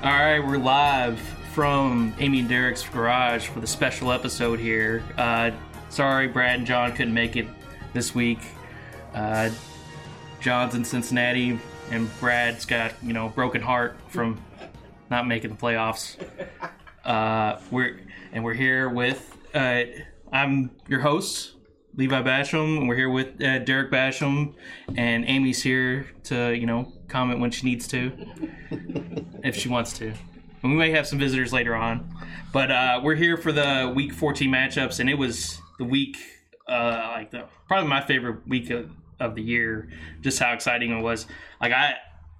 All right, we're live from Amy and Derrick's garage for the special episode here. Uh, sorry, Brad and John couldn't make it this week. Uh, John's in Cincinnati, and Brad's got you know broken heart from not making the playoffs. Uh, we're and we're here with uh, I'm your host Levi Basham, and we're here with uh, Derrick Basham, and Amy's here to you know comment when she needs to, if she wants to. And we may have some visitors later on, but uh, we're here for the Week 14 matchups, and it was the week uh, like the probably my favorite week of, of the year. Just how exciting it was. Like I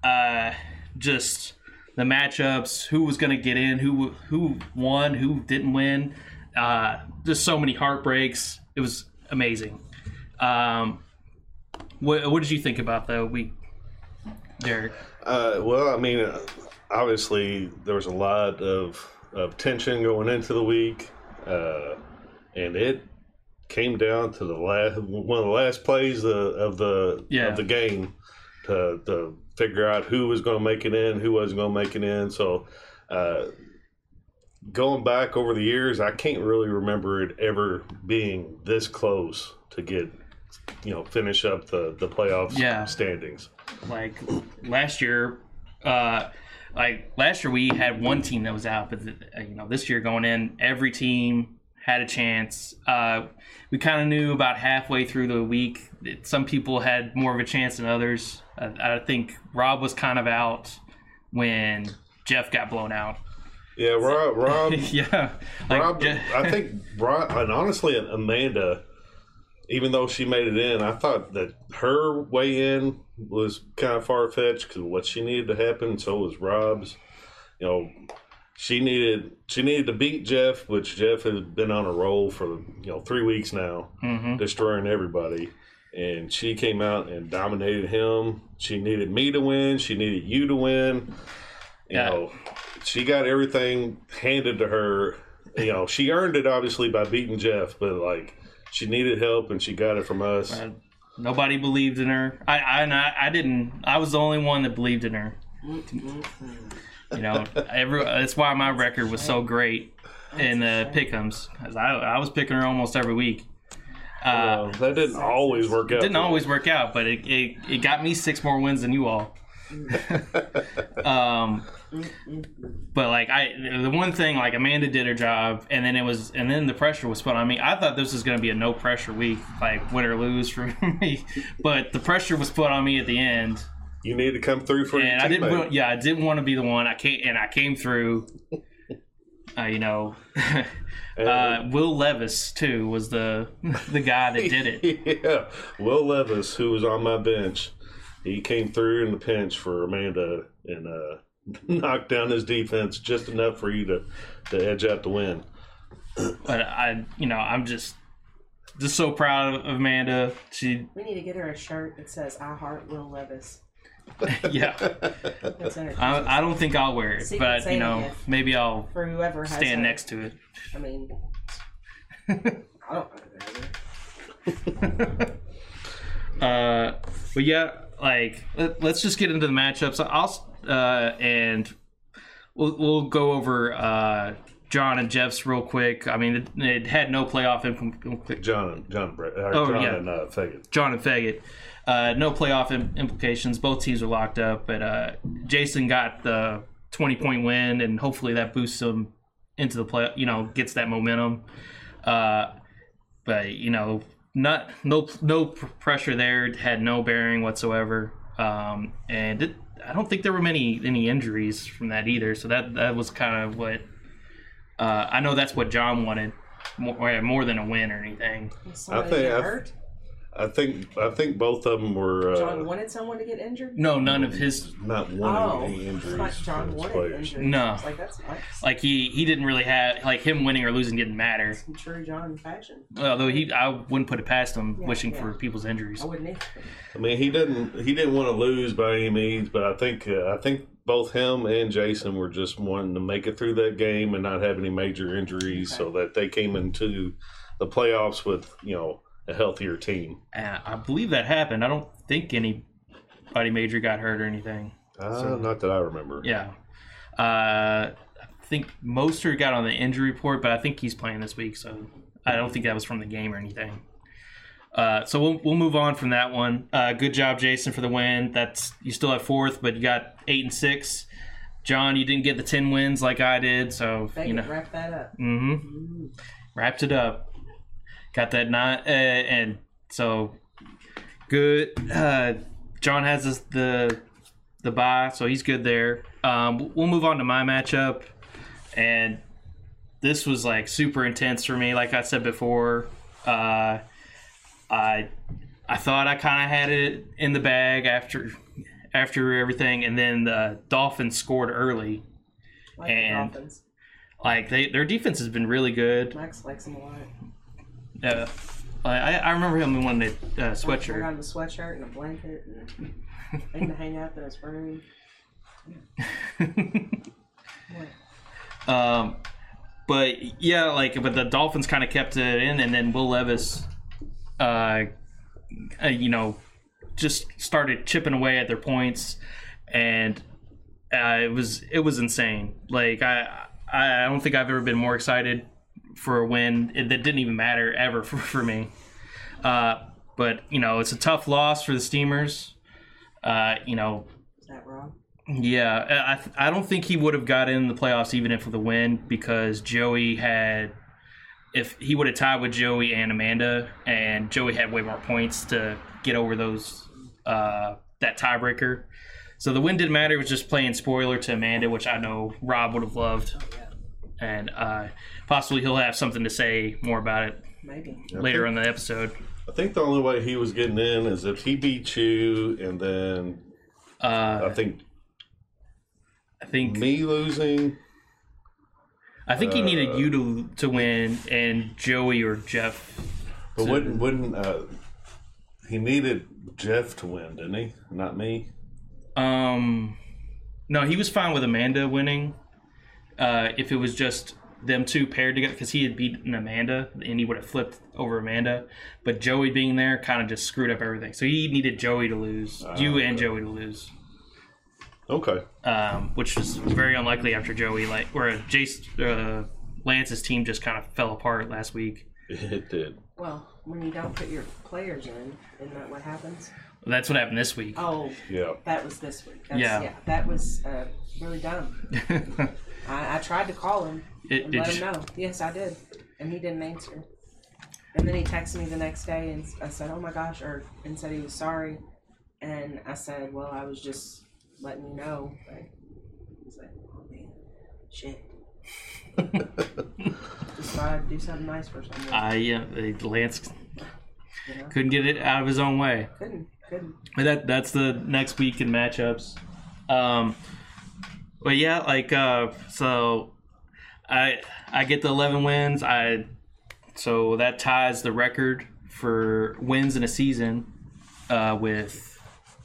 uh, just the matchups, who was going to get in, who who won, who didn't win. Uh, just so many heartbreaks. It was amazing. Um, what, what did you think about the week, Derrick? Uh, well, I mean, obviously there was a lot of, of tension going into the week, uh, and it came down to the last one of the last plays of, of the Yeah. of the game to, to figure out who was going to make it in, who wasn't going to make it in. So, uh, going back over the years, I can't really remember it ever being this close to get you know finish up the the playoffs Yeah. standings. Like last year, uh, like last year we had one team that was out, but uh, you know this year going in, every team had a chance. Uh, we kind of knew about halfway through the week that some people had more of a chance than others. I, I think Rob was kind of out when Jeff got blown out. Yeah, Rob. Rob yeah, like, Rob, I think, Rob, and honestly, Amanda, even though she made it in, I thought that her way in was kind of far fetched because what she needed to happen, so was Rob's. You know, she needed she needed to beat Jeff, which Jeff has been on a roll for you know three weeks now, Mhm. destroying everybody. And she came out and dominated him. She needed me to win. She needed you to win. You Yeah. know, she got everything handed to her. You know, she earned it obviously by beating Jeff, but like she needed help and she got it from us. Uh, nobody believed in her. I, I, I, didn't. I was the only one that believed in her. You know, every, that's why my record was so great in the pick'ems. 'cause I, I was picking her almost every week. Uh, Uh, that didn't always work out. didn't always work out, but it, it, it got me six more wins than you all. um, but like I, the one thing like Amanda did her job, and then it was, and then the pressure was put on me. I thought this was going to be a no pressure week, like win or lose for me, but the pressure was put on me at the end, You need to come through for and your I didn't. teammate. Yeah, I didn't want to be the one. I can't, and I came through. Uh, you know, uh, Will Levis too was the the guy that did it. yeah, Will Levis, who was on my bench, he came through in the pinch for Amanda and uh, knocked down his defense just enough for you to, to edge out the win. but I, you know, I'm just just so proud of Amanda. She, We need to get her a shirt that says "I heart Will Levis." yeah, That's entertaining. I, I don't think I'll wear it, Secret but you know, maybe I'll for whoever has stand a- next to it. I mean, I don't know. Uh, but yeah, like let, us just get into the matchups. I'll uh, and we'll we'll go over uh, John and Jeff's real quick. I mean, it, it had no playoff implications. John, John, Brett, Oh, John yeah. and uh, Fagan. John and Faggot. Uh, no playoff im- implications. Both teams are locked up, but uh, Jason got the 20 point win, and hopefully that boosts him into the play. You know, gets that momentum. Uh, but you know, not no no pressure there. Had no bearing whatsoever. Um, and it, I don't think there were many any injuries from that either. So that that was kind of what uh, I know. That's what John wanted more, more than a win or anything. Was somebody think- get I- hurt? I think I think both of them were John uh, wanted someone to get injured. No, none of his not wanting Oh, any injuries thought for John wanted players. injuries. No. I like that's nice. like he he didn't really have like him winning or losing didn't matter. Some true John fashion. Although he I wouldn't put it past him Yeah, wishing yeah. for people's injuries. I wouldn't either. I mean, he didn't he didn't want to lose by any means, but I think uh, I think both him and Jason were just wanting to make it through that game and not have any major injuries, so that they came into the playoffs with you know a healthier team. And I believe that happened. I don't think anybody major got hurt or anything. Uh, not that I remember. Yeah. Uh, I think Mostert got on the injury report, but I think he's playing this week, so I don't think that was from the game or anything. Uh, so we'll we'll move on from that one. Uh, good job, Jason, for the win. That's you still at fourth, but you got eight and six. John, you didn't get the ten wins like I did, so They you know, wrap that up. Mm-hmm. wrapped it up. Got that nine, uh, and so good. Uh, John has this, the the bye, so he's good there. Um, we'll move on to my matchup, and this was like super intense for me. Like I said before, uh, I I thought I kind of had it in the bag after after everything, and then the Dolphins scored early. Like And- the Dolphins. Like they, their defense has been really good. Max likes them a lot. Uh, I, I remember him in one of the uh, I sweatshirt. got him a sweatshirt and a blanket and thing to hang up in his room. Um, but yeah, like, but the Dolphins kind of kept it in, and then Will Levis, uh, uh, you know, just started chipping away at their points, and uh, it was it was insane. Like I I don't think I've ever been more excited for a win. It, that didn't even matter ever for, for me. Uh, but you know, it's a tough loss for the Steamers. Uh, you know, Is that wrong? Yeah, I, I don't think he would have got in the playoffs even if with a win because Joey had, if he would have tied with Joey and Amanda, and Joey had way more points to get over those uh, that tiebreaker. So the win didn't matter. It was just playing spoiler to Amanda, which I know Rob would have loved, Oh yeah, and uh, possibly he'll have something to say more about it maybe. later in the episode. I think the only way he was getting in is if he beat you, and then Uh, I think I think me losing. I think he needed uh, you to to win and Joey or Jeff. But to- wouldn't wouldn't uh, he needed Jeff to win, didn't he? Not me. Um, no, he was fine with Amanda winning. Uh, if it was just them two paired together, because he had beaten Amanda and he would have flipped over Amanda. But Joey being there kind of just screwed up everything. So he needed Joey to lose, you and Joey to lose, Okay. um, which was very unlikely after Joey like where Jace uh, Lance's team just kind of fell apart last week. It did. Well, when you don't put your players in, isn't that what happens? That's what happened this week. Oh, Yeah. that was this week. That's, Yeah. yeah. that was uh, really dumb. I, I tried to call him It- and it let just- him know. Yes, I did, and he didn't answer. And then he texted me the next day, and I said, "Oh my gosh," or and said he was sorry, and I said, "Well, I was just letting you know." But he's like, "Oh man, shit." just thought I'd do something nice for someone. I yeah, Lance you know? couldn't get it out of his own way. Couldn't, couldn't. But that that's the next week in matchups. Um, but yeah, like uh, so, I I get the eleven wins. I so that ties the record for wins in a season uh, with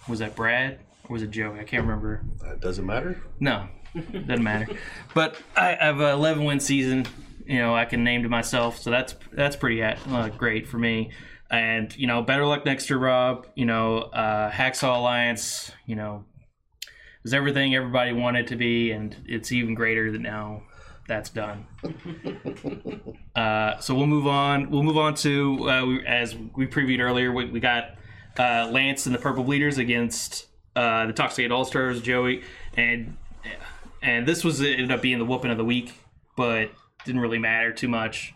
was that Brad or was it Joey? I can't remember. That doesn't matter. No, doesn't matter. But I have an 11 win season. You know, I can name to myself, so that's that's pretty uh, great for me. And you know, better luck next year, Rob. You know, uh, Hacksaw Alliance. You know, was everything everybody wanted to be, and it's even greater than now. That's done. uh, so we'll move on. We'll move on to uh, we, as we previewed earlier. We, we got uh, Lance and the Purple Bleeders against uh, the Toxic All Stars, Joey, and and this was it ended up being the whooping of the week, but didn't really matter too much.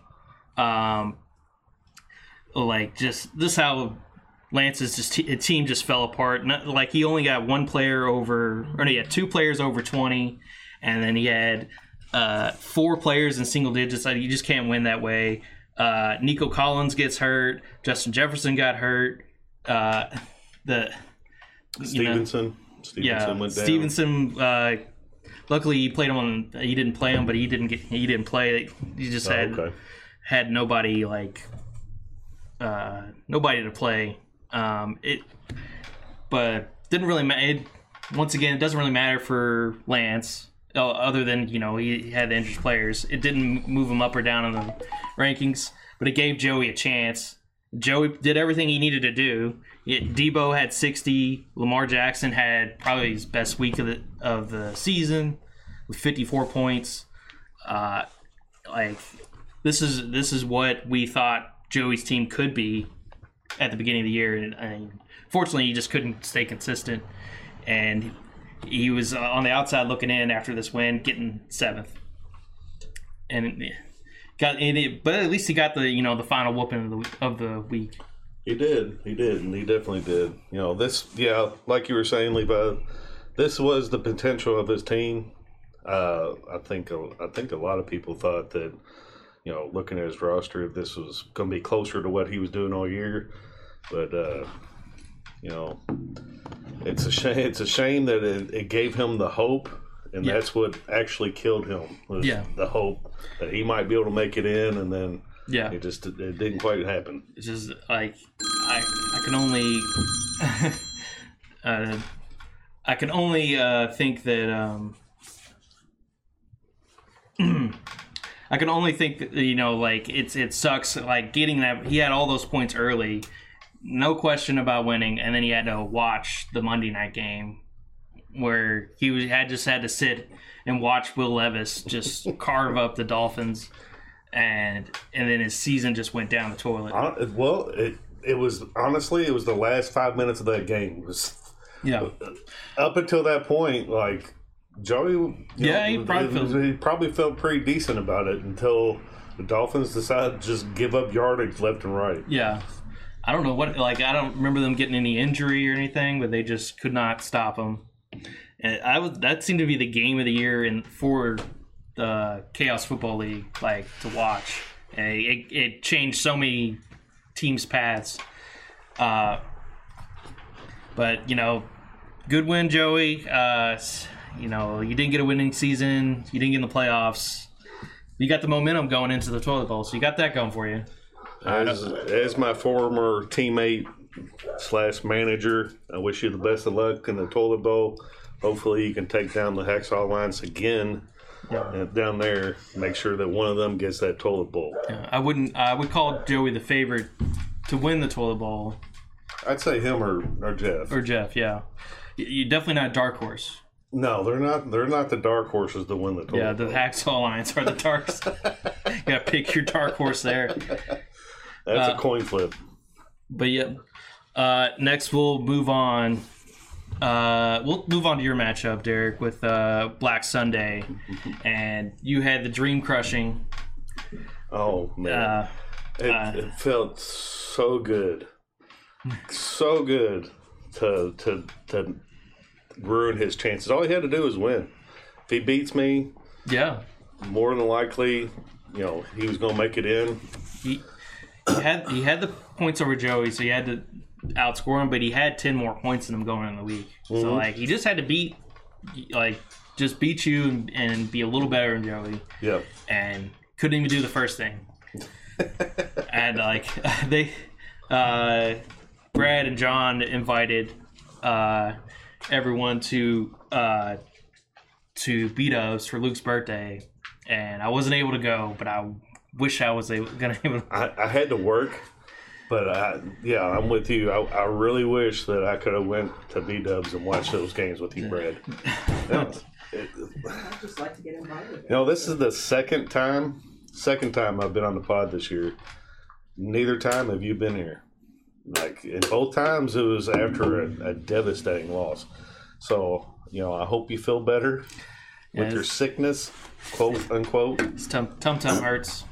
Um, like just this how Lance's just t- team just fell apart. Not, like he only got one player over, or no, he had two players over twenty, and then he had uh, four players in single digits. Like you just can't win that way. Uh, Nico Collins gets hurt. Justin Jefferson got hurt. Uh, the you know- Stevenson. Stevenson yeah, went down. Stevenson. Uh, luckily, he played him on. He didn't play him, but he didn't get. He didn't play. He just Oh, had okay. had nobody like uh, nobody to play. Um, it, but didn't really matter. Once again, it doesn't really matter for Lance, uh, other than you know he had the injured players. It didn't move him up or down in the rankings, but it gave Joey a chance. Joey did everything he needed to do. It, Deebo had 60. Lamar Jackson had probably his best week of the of the season. with 54 points. Uh, like this is this is what we thought Joey's team could be at the beginning of the year, and, and fortunately, he just couldn't stay consistent. And he was uh, on the outside looking in after this win, getting seventh, and got. And it, but at least he got the you know the final whooping of the of the week. He did. He did, and he definitely did. You know, this, yeah, like you were saying, Levi, this was the potential of his team. Uh, I think, I think a lot of people thought that, you know, looking at his roster, this was going to be closer to what he was doing all year. But, uh, you know, it's a shame. It's a shame that it, it gave him the hope, and Yeah. that's what actually killed him. Yeah. the hope that he might be able to make it in, and then Yeah, it just it didn't quite happen. it's just like I I can only uh, I can only uh, think that um, I can only think that you know like it's it sucks like getting that he had all those points early, no question about winning, and then he had to watch the Monday night game where he was, had just had to sit and watch Will Levis just carve up the Dolphins. And and then his season just went down the toilet. Well, it it was honestly it was the last five minutes of that game. It was Yeah, up until that point, like Joey. you Yeah, he probably it- felt- he probably felt pretty decent about it until the Dolphins decided to just give up yardage left and right. yeah. I don't know what like I don't remember them getting any injury or anything, but they just could not stop him. And I was that seemed to be the game of the year in for the Chaos Football League, like to watch. It, it changed so many teams' paths. Uh, but you know, good win, Joey. Uh, you know, you didn't get a winning season. You didn't get in the playoffs. You got the momentum going into the toilet bowl, so you got that going for you. As, as my former teammate slash manager, I wish you the best of luck in the toilet bowl. Hopefully, you can take down the Hacksaw Alliance again uh, down there. Make sure that one of them gets that toilet bowl. Yeah, I wouldn't. I would call Joey the favorite to win the toilet bowl, I'd say him or, or Jeff. or Jeff. Yeah, Y- you're definitely not a dark horse. No, they're not. They're not the dark horses to win the toilet. Yeah, the. Hacksaw Alliance are the darks. you got to pick your dark horse there. That's uh, a coin flip. But yeah, uh, next we'll move on. Uh, we'll move on to your matchup, Derrick, with uh, Black Sunday, and you had the dream crushing. Oh man, Uh, it, uh, it felt so good, so good to to to ruin his chances. All he had to do was win. If he beats me, yeah, more than likely, you know, he was going to make it in. he, he had he had the points over Joey, so he had to outscore him. But he had ten more points than him going in the week. So like he just had to beat, like just beat you and, and be a little better than Joey, Yeah, and couldn't even do the first thing. and like they, uh, Brad and John invited uh, everyone to uh, to beat us for Luke's birthday, and I wasn't able to go, but I wish I was able, gonna able. I, I had to work, but I, yeah, I'm with you. I, I really wish that I could have went to B Dubs and watched those games with you, Brad. No, it- I'd just like to get invited. You know, this is the second time, second time I've been on the pod this year. Neither time have you been here. Like, in both times, it was after a, a devastating loss. So, you know, I hope you feel better with Yes. your sickness, quote unquote. His tum tum tum hurts.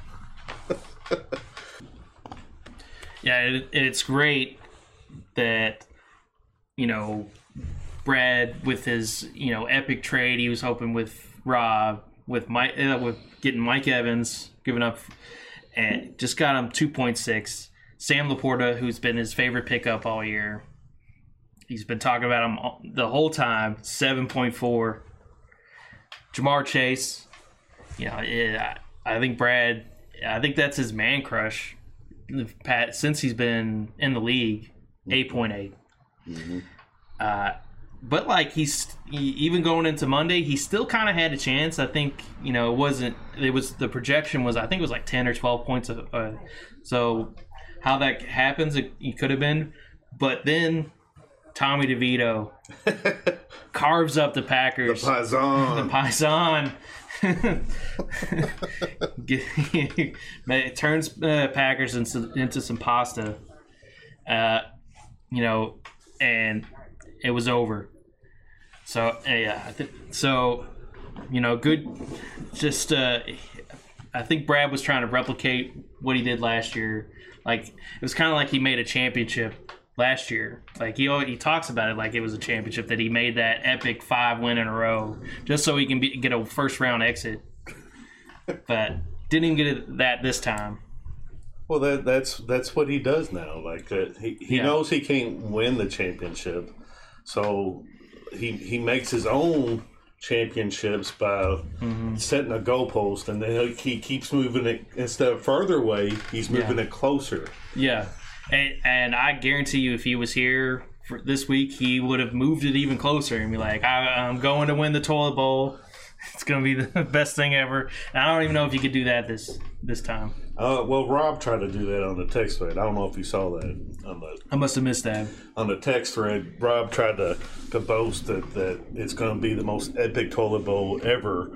yeah, it, it's great that you know Brad with his you know epic trade he was hoping with Rob with Mike uh, with getting Mike Evans giving up and just got him two point six. Sam LaPorta, who's been his favorite pickup all year, he's been talking about him the whole time. Seven point four. Ja'Marr Chase, you know, yeah, I think Brad, I think that's his man crush. Pat since he's been in the league, eight Uh, but like he's he, even going into Monday, he still kind of had a chance. I think you know it wasn't. It was the projection was I think it was like ten or twelve points. Of, uh, so how that happens, it, it could have been. But then Tommy DeVito carves up the Packers. The. Paisan. Paisan. it turns uh, Packers into, into some pasta. Uh, you know, and it was over. So yeah, think so. You know, good. Just uh, I think Brad was trying to replicate what he did last year. Like it was kind of like he made a championship last year. Like he he talks about it like it was a championship that he made that epic five win in a row just so he can be, get a first round exit. But didn't even get it, that this time. Well, that that's that's what he does now. Like uh, he he Yeah. knows he can't win the championship, so he he makes his own championships by Mm-hmm. setting a goalpost, and then he, he keeps moving it instead of further away, he's moving Yeah. it closer. Yeah, and, and I guarantee you, if he was here for this week, he would have moved it even closer and be like, I, "I'm going to win the toilet bowl. It's going to be the best thing ever." And I don't even know if you could do that this this time. Uh, well, Rob tried to do that on the text thread. I don't know if you saw that on the I must have missed that. on the text thread. Rob tried to, to boast that, that it's going to be the most epic toilet bowl ever,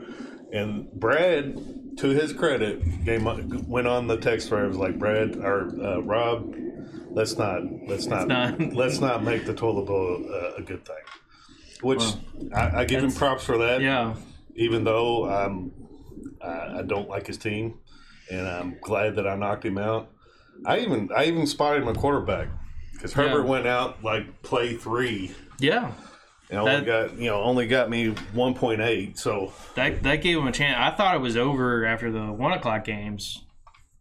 and Brad, to his credit, came on- went on the text where I Was like, Brad or uh, Rob, let's not let's not not- let's not make the toilet bowl uh, a good thing. Which Well, I, I give him props for that. Yeah, Even though um, I, I don't like his team, and I'm glad that I knocked him out. I even I even spotted my quarterback because Herbert Yeah. went out like play three yeah. And only That- got you know only got me one point eight. So That that gave him a chance. I thought it was over after the one o'clock games,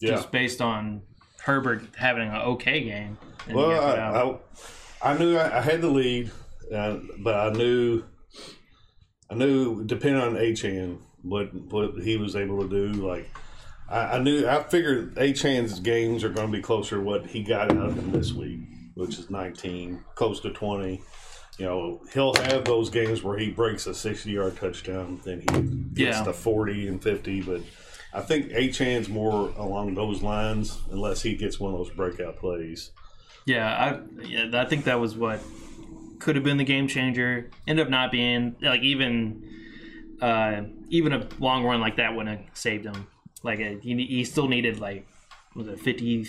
yeah. just based on Herbert having an okay game. Well, I. I, I knew I, I had the lead, uh, but I knew I knew depending on Achane what what he was able to do. Like I, knew I figured Achane's games are going to be closer to what he got out of him this week, which is nineteen, close to twenty. You know, he'll have those games where he breaks a sixty-yard touchdown, then he gets Yeah. to forty and fifty. But I think Achane's more along those lines, unless he gets one of those breakout plays. Yeah, I yeah, I think that was what could have been the game changer. Ended up not being like even uh, even a long run like that wouldn't have saved him. Like uh he, he still needed like was it fifty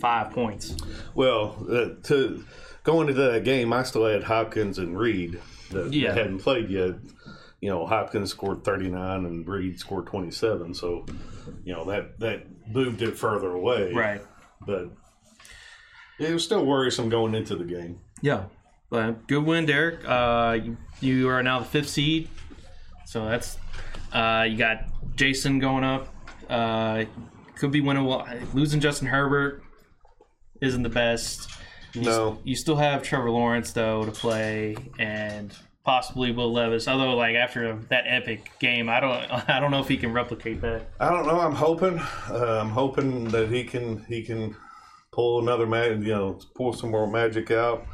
five points? Well, uh, to go into that game, I still had Hopkins and Reed that Yeah. hadn't played yet. You know, Hopkins scored 39 and Reed scored 27, so you know that that moved it further away. Right. But it was still worrisome going into the game. Yeah. But good win, Derrick. Uh, you, you are now the fifth seed, so that's uh, you got Jason going up. Uh, could be winning. Well, losing Justin Herbert isn't the best. You No. s- you still have Trevor Lawrence though to play, and possibly Will Levis. Although, like after that epic game, I don't, I don't know if he can replicate that. I don't know. I'm hoping. Uh, I'm hoping that he can he can pull another mag. You know, pull some more magic out.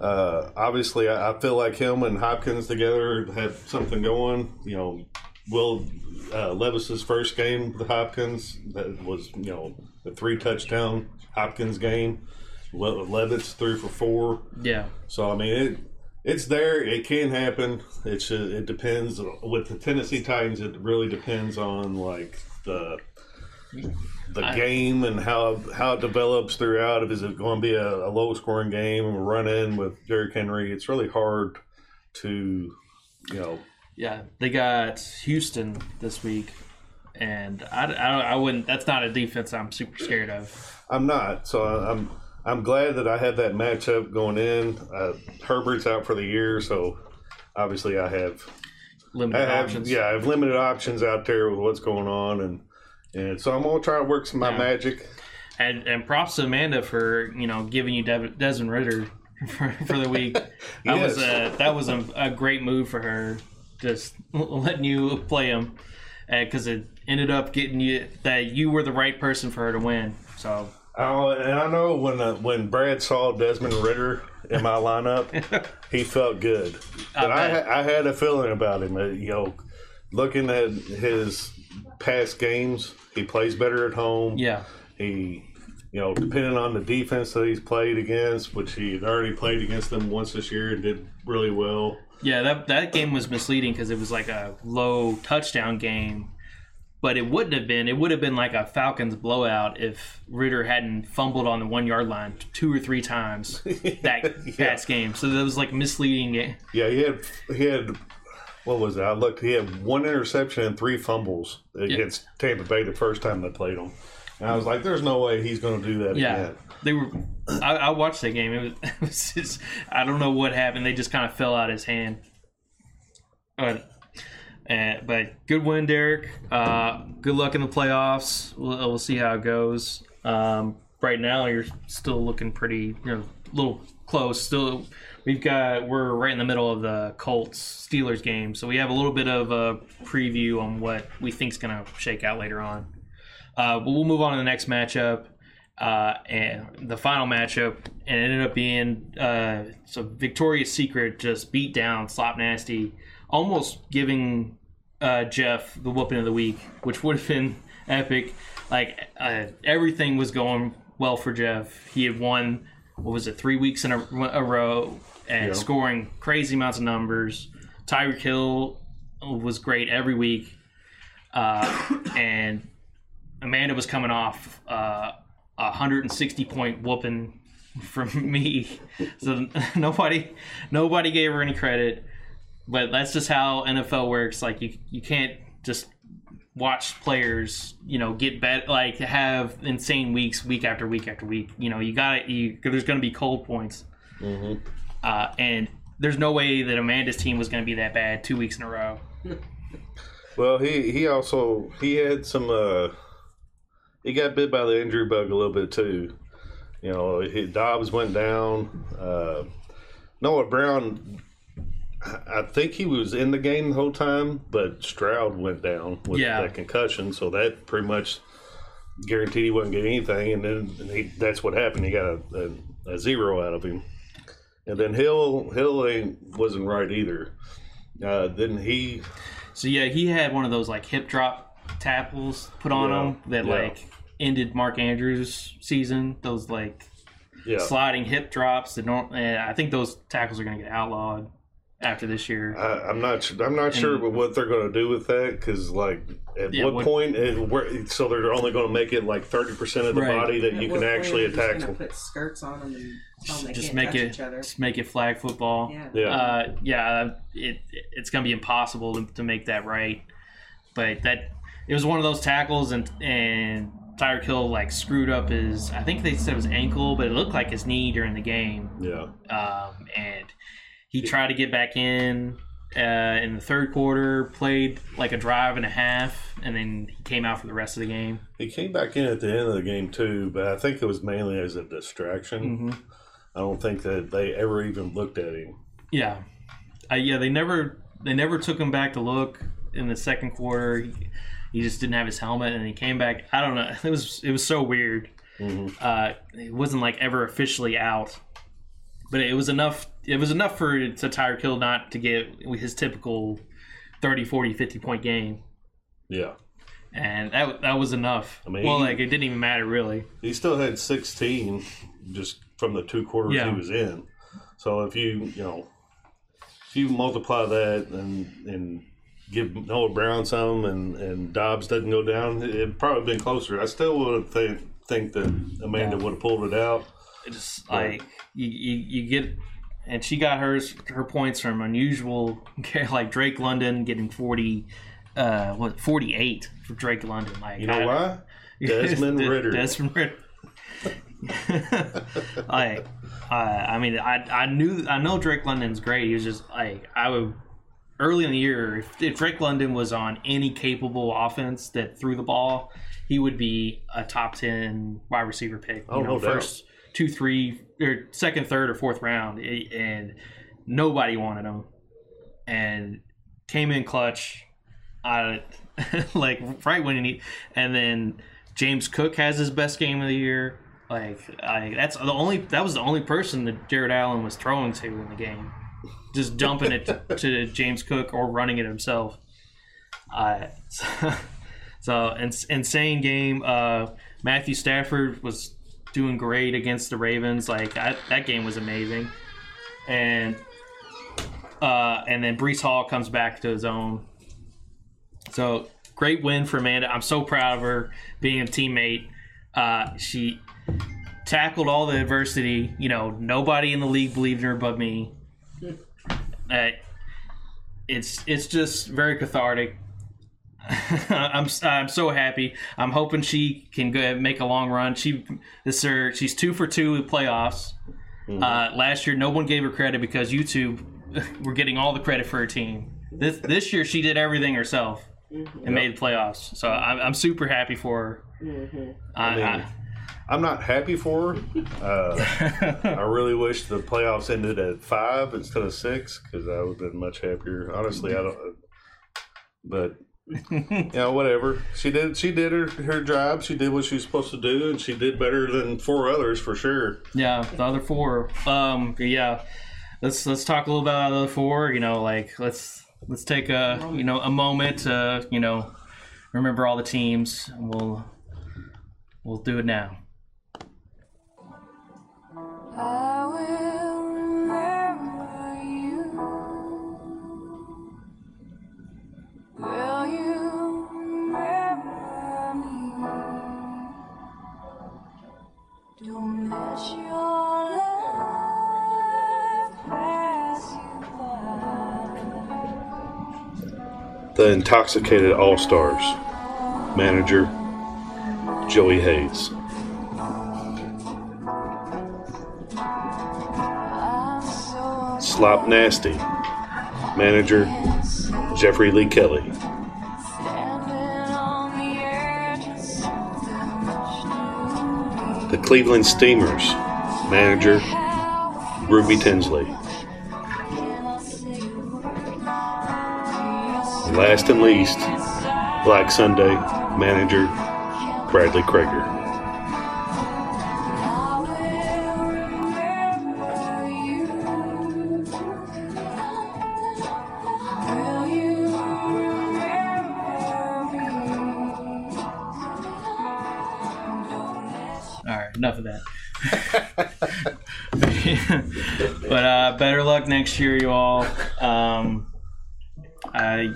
Uh, obviously, I, I feel like him and Hopkins together had something going. You know, Will uh, Levis's first game with Hopkins that was you know a three touchdown Hopkins game. Le- Levis threw for four. Yeah, So I mean it. It's there. It can happen. It's it depends with the Tennessee Titans. It really depends on like the the I- game and how how it develops throughout. If is it going to be a, a low scoring game and run in with Derrick Henry? It's really hard to you know. yeah. They got Houston this week, and I, I, I wouldn't. That's not a defense I'm super scared of. I'm not. So I'm I'm glad that I had that matchup going in. Uh, Herbert's out for the year, so obviously I have Limited I have, options. yeah, I have limited options out there with what's going on, and and so I'm gonna try to work some my Yeah. magic. And and props to Amanda for you know giving you Dev- Desmond Ridder for, for the week. That was a that was a, a great move for her, just letting you play him, because it ended up getting you that you were the right person for her to win. So Oh, and I know when uh, when Brad saw Desmond Ridder in my lineup, he felt good. But I, ha- I had a feeling about him. uh, You know, looking at his past games, he plays better at home. yeah, He, you know, depending on the defense that he's played against, which he had already played against them once this year and did really well. Yeah, that that game was misleading because it was like a low touchdown game, but it wouldn't have been. It would have been like a Falcons blowout if Ridder hadn't fumbled on the one yard line two or three times that Yeah. past game. So that was like misleading game. Yeah, he had he had what was that? I looked. He had one interception and three fumbles against Tampa Bay the first time they played him. And I was like, "There's no way he's going to do that Yeah, again." they were. I, I watched that game. It was, it was just, I don't know what happened. They just kind of fell out of his hand. But, uh, but good win, Derrick. Uh, good luck in the playoffs. We'll, we'll see how it goes. Um, right now, you're still looking pretty, you know, a little close. Still, we've got we're right in the middle of the Colts Steelers game, so we have a little bit of a preview on what we think's going to shake out later on. Uh, but we'll move on to the next matchup. Uh, and the final matchup, and it ended up being uh, so Victoria's Secret just beat down Slop Nasty, almost giving uh, Jeff the whooping of the week, which would have been epic. Like uh, everything was going well for Jeff. He had won what was it three weeks in a, a row and Yeah. scoring crazy amounts of numbers. Tyreek Hill was great every week, uh, and Amanda was coming off uh, a 160 point whooping from me, so nobody nobody gave her any credit. But that's just how NFL works. Like you you can't just watch players, you know, get bet like have insane weeks week after week after week. You know, you got you. There's going to be cold points, Mhm. uh, and there's no way that Amanda's team was going to be that bad two weeks in a row. Well, he he also he had some. uh He got bit by the injury bug a little bit too. You know, he, Dobbs went down. Uh, Noah Brown, I think he was in the game the whole time, but Stroud went down with Yeah. that concussion, so that pretty much guaranteed he wouldn't get anything. And then he, that's what happened. He got a, a, a zero out of him. And then Hill Hill ain't wasn't right either. Uh, then he So yeah, he had one of those like hip drop tackles put on Yeah, him that yeah. like ended Mark Andrews' season. Those like yeah. sliding hip drops that don't. eh, I think those tackles are going to get outlawed after this year. I, I'm not. I'm not sure And- about what they're going to do with that because, like, at Yeah, what, what- point? It, where, so they're only going to make it like 30 percent of the Right. body that At you can point actually are they just attack. gonna Them. Put skirts on them and tell just make it just make it flag football. Yeah. Yeah, Uh, yeah, it it's going to be impossible to, to make that right. But that it was one of those tackles, and and Tyreek Hill like screwed up his. I think they said it was ankle, but it looked like his knee during the game. yeah, um, and he tried to get back in uh, in the third quarter, played like a drive and a half, and then he came out for the rest of the game. he came back in at the end of the game too, but I think it was mainly as a distraction. Mm-hmm. I don't think that they ever even looked at him. Yeah, uh, yeah. They never they never took him back to look in the second quarter. He, he just didn't have his helmet, and he came back. I don't know. It was it was so weird. hmm Uh, it wasn't like ever officially out, but it was enough. It was enough for to Tyreek Hill not to get his typical 30, 40, 50 point game. Yeah, and that that was enough. I mean, well, he- like it didn't even matter really. he still had 16 just from the two quarters Yeah. he was in. So if you you know if you multiply that and and give Noah Brown some and and Dobbs doesn't go down, it'd probably been closer. I still would think think that Amanda Yeah. would have pulled it out. It just like you, you you get, and she got hers her points from unusual like Drake London getting forty, uh, what forty eight for Drake London. Like You know I- why? Desmond De- Ridder. Desmond Ridder. I, I, I mean, I, I knew, I know Drake London's great. He was just like, I would early in the year, if, if Drake London was on any capable offense that threw the ball, he would be a top ten wide receiver pick. Oh, you know, no doubt. first two, three, or second, third, or fourth round, Eh, and nobody wanted him, and came in clutch. I like right when he need, and then James Cook has his best game of the year. Like, I that's the only that was the only person that Jared Allen was throwing to in the game, just dumping it to, to James Cook or running it himself. Uh, so, so ins- insane game. Uh, Matthew Stafford was doing great against the Ravens. Like I, that game was amazing, and uh, and then Breece Hall comes back to his own. So great win for Amanda. I'm so proud of her being a teammate. Uh, she tackled all the adversity. You know, nobody in the league believed in her but me. Uh, it's it's just very cathartic. I'm I'm so happy. I'm hoping she can go make a long run. She this her she's two for two in playoffs. Uh, last year, no one gave her credit because YouTube were getting all the credit for her team. This this year, she did everything herself and made the playoffs. So I'm, I'm super happy for her. I, mean, I- I'm not happy for her. Uh, I really wish the playoffs ended at five instead of six because I would have been much happier. Honestly, I don't. But you know, whatever. She did. She did her her job. She did what she was supposed to do, and she did better than four others for sure. Yeah, the other four. Um, yeah, let's let's talk a little about the other four. You know, like let's let's take a you know a moment to you know remember all the teams. And we'll we'll do it now. Don't let your life pass you by. The intoxicated all stars, manager Joey Hayes, Slop Nasty, manager Jeffrey Lee Kelly, the Cleveland Steamers, manager Ruby Tinsley. Last and least, Black Sunday manager Bradley Krager. Luck next year, you all. Um, I,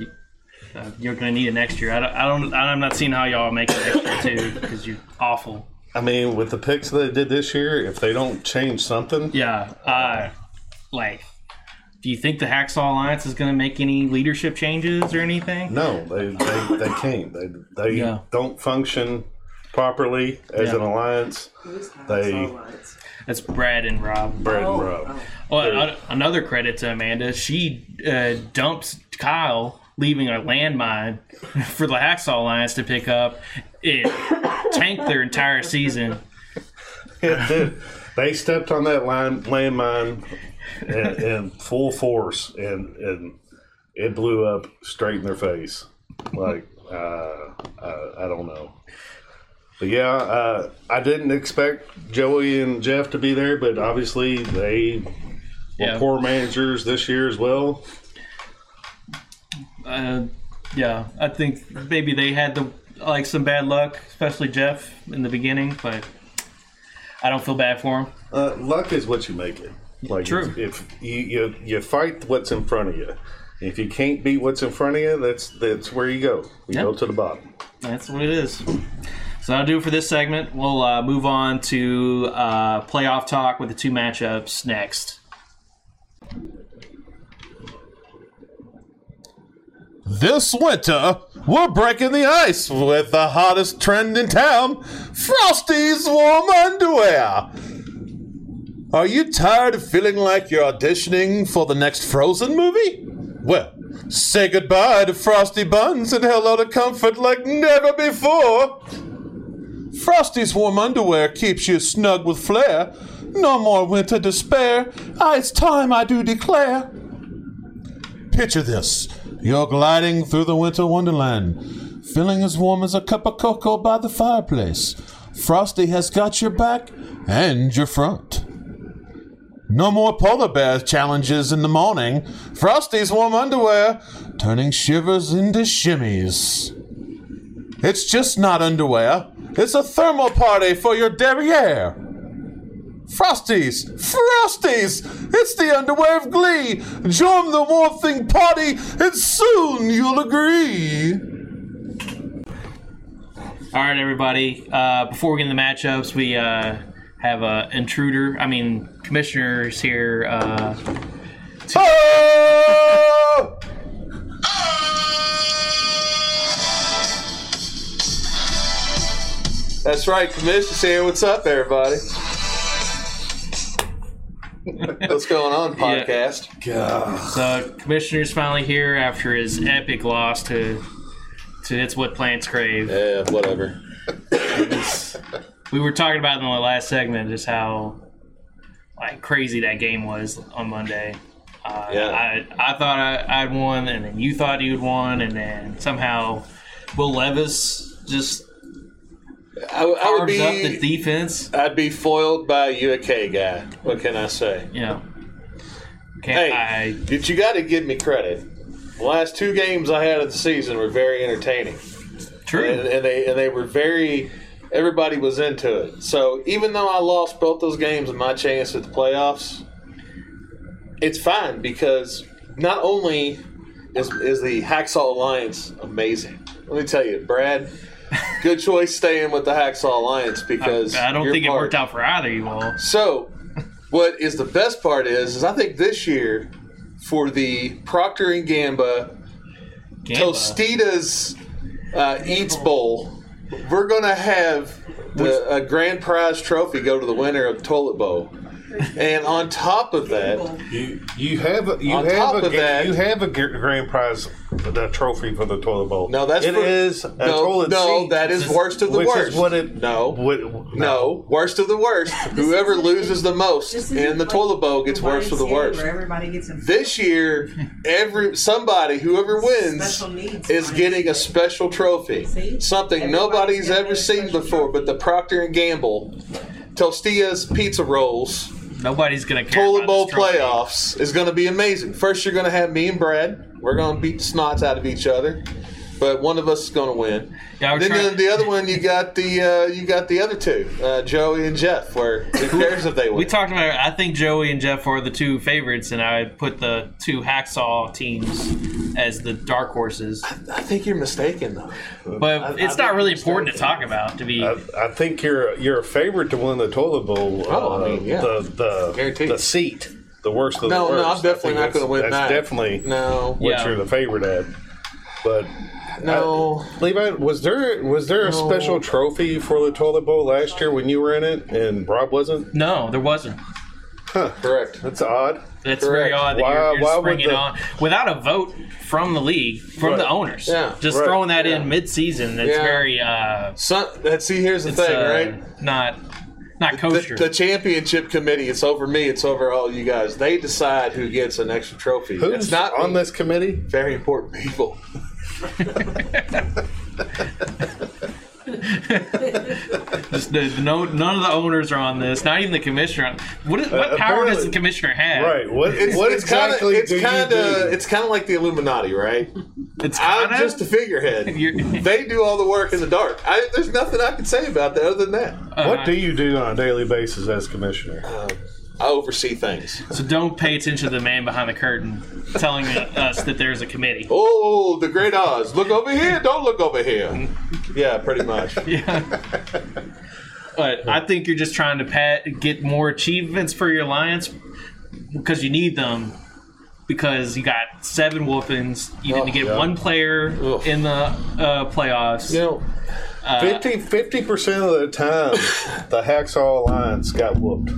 uh, you're gonna need it next year. I don't, I don't. I'm not seeing how y'all make it next year too because you're awful. I mean, with the picks that they did this year, if they don't change something, Yeah. Uh, like, do you think the Hacksaw Alliance is gonna make any leadership changes or anything? no, they they, they can't. They they Yeah. don't function properly as Yeah. an alliance. They- Alliance? That's Brad and Rob. Brad Oh, and Rob. oh. Well, a- another credit to Amanda. She uh, dumped Kyle, leaving a landmine for the Hacksaw Alliance to pick up. It tanked their entire season. It did. They stepped on that line landmine in, in full force, and and it blew up straight in their face. Like uh, I, I don't know. But yeah, uh, I didn't expect Joey and Jeff to be there, but obviously they were Yeah. poor managers this year as well. Uh, yeah, I think maybe they had the like some bad luck, especially Jeff in the beginning. But I don't feel bad for him. Uh, luck is what you make it. Like True. If, if you, you you fight what's in front of you, if you can't beat what's in front of you, that's that's where you go. You Yep. go to the bottom. That's what it is. So that'll do it for this segment. We'll uh, move on to uh, playoff talk with the two matchups next. This winter, we're breaking the ice with the hottest trend in town Frosty's warm underwear. Are you tired of feeling like you're auditioning for the next Frozen movie? Well, say goodbye to Frosty Buns and hello to comfort like never before. Frosty's warm underwear keeps you snug with flair. No more winter despair. Ah, it's time I do declare. Picture this. You're gliding through the winter wonderland, feeling as warm as a cup of cocoa by the fireplace. Frosty has got your back and your front. No more polar bear challenges in the morning. Frosty's warm underwear, turning shivers into shimmies. It's just not underwear. It's a thermal party for your derriere. Frosties! Frosties! It's the underwear of glee! Join the One party, and soon you'll agree! All right, everybody. Uh, before we get into the matchups, we uh, have a intruder. I mean, commissioners here. Uh, Oh! That's right, Commissioner's here. What's up, everybody? What's going on, Yeah. podcast? so, commissioners finally here after his epic loss to to It's What Plants Crave. Yeah, whatever. We were talking about in the last segment just how like crazy that game was on Monday. Uh, Yeah. I I thought I, I'd won, and then you thought you'd won, and then somehow Will Levis just I, I would carves up the be. defense. I'd be foiled by a UK guy. What can I say? Know, can't Hey, I? you got to give me credit. The last two games I had of the season were very entertaining, True. and, and they and they were very. Everybody was into it. So even though I lost both those games and my chance at the playoffs, it's fine because not only is is the Hacksaw Alliance amazing. Let me tell you, Brad, good choice staying with the Hacksaw Alliance because I don't you're think it worked out for either of you all. so, what is the best part is, is I think this year for the Procter and Gamba Gamba. Tostitas uh, Eats Bowl, we're gonna have the, a grand prize trophy go to the winner of Toilet Bowl, and on top of that, You you have a, you On have top a of that- you have a gr- grand prize the trophy for the toilet bowl. No, that's It for- is a no, toilet no, seat, that is worst of the which worst. is what it no. what- No, worst of the worst. Whoever loses the most in the toilet bowl gets worst of the YMCA worst. Where everybody gets a This year, every somebody, whoever wins, Special needs is getting a special trophy. See? Something Everybody's nobody's getting ever their seen special before, but the Procter and Gamble Tostias pizza rolls Nobody's gonna care. toilet about bowl this trophy. playoffs is going to be amazing. First, you're going to have me and Brad. We're going to beat the snots out of each other, but one of us is going to win. Yeah, then try- the, the other one, you got the uh, you got the other two, uh, Joey and Jeff. Where who cares if they win? We talked about. I think Joey and Jeff are the two favorites, and I put the two hacksaw teams as the dark horses. I think you're mistaken though. But I- it's I not really important to talk about. To be I, I think you're you're a favorite to win the toilet bowl. Oh, I uh, mean, yeah. the the Guaranteed. the seat, the worst of No, the no, worst. I'm definitely not that's- gonna win That's that. definitely No, what Yeah. you're the favorite at. But no. Levi, was there was there a No. special trophy for the toilet bowl last year when you were in it and Rob wasn't? no, there wasn't. Correct. That's odd. It's very odd that Why- you're, you're why would the- on without a vote from the league, from the owners. Yeah. just Right. throwing that Yeah. in mid-season. That's Yeah. very uh, Son, that, see, here's the thing, uh, right? Not not The, the championship committee, it's over me, it's over all you guys. They decide who gets an extra trophy. Who's it's not on me. this committee? very important people. Just the, no, none of the owners are on this. Not even the commissioner. What, is, what Uh, power does apparently- the commissioner have? Right. What It's, what it's kind of exactly it's do you kind of do? it's kind of like the Illuminati, right? It's I'm kinda, just a figurehead. You're- they do all the work in the dark. I, there's nothing I can say about that other than that. uh, what do you do on a daily basis as commissioner? I oversee things. So don't pay attention to the man behind the curtain telling us that there's a committee. Oh, the Great Oz! Look over here! Don't look over here. Yeah, pretty much. Yeah. But I think you're just trying to pat, get more achievements for your alliance because you need them. Because you got seven whoopings, you Oh, need to get yeah. one player Ugh. in the uh, playoffs. You know, 50 percent of the time, the Hacksaw Alliance got whooped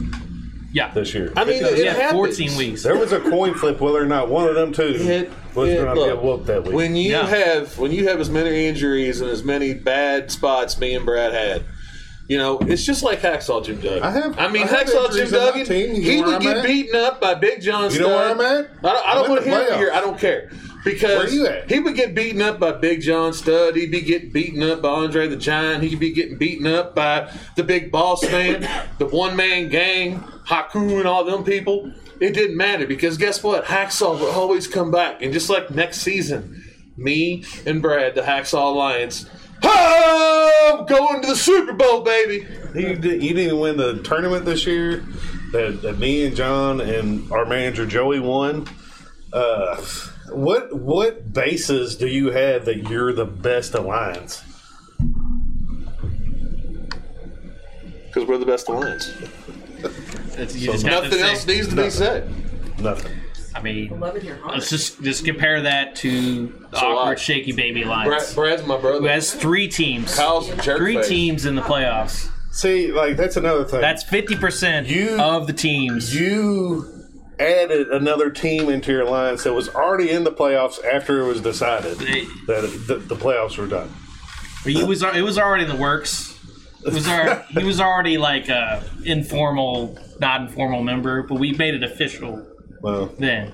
yeah, this year. I mean, it yeah, happens. 14 weeks. there was a coin flip whether or not one of them two It- was going to get whooped that week. When you Yeah. have when you have as many injuries and as many bad spots me and Brad had, you know, it's just like Hacksaw Jim Duggan. I have- I mean, I have Hacksaw Jim injuries in my Duggan. team. He would get at? beaten up by Big John. You know where I'm at? I don't, I don't want to hear it here. I don't care. Because Where you at? he would get beaten up by Big John Studd. He'd be getting beaten up by Andre the Giant. He'd be getting beaten up by the Big Boss Man, the One Man Gang, Haku, and all them people. It didn't matter because guess what? Hacksaw would always come back. And just like next season, me and Brad, the Hacksaw Alliance, Oh, going to the Super Bowl, baby. You, did, you didn't win the tournament this year that, that me and John and our manager Joey won. Uh, what what basis do you have that you're the best alliance? Because we're the best alliance. It's- you just have to Nothing say- else needs to be said. Nothing. I mean, Love it, your heart. let's just just compare that to the So awkward what? shaky baby Brad, alliance, Brad's my brother. who brother. has three teams, Kyle's a jerk three face. teams in the playoffs. See, like that's another thing. That's fifty percent You- of the teams. you added another team into your alliance that was already in the playoffs after it was decided that the, the playoffs were done. He was it was already in the works. It was our, he was already like a informal, not informal member, but we made it official Well, then.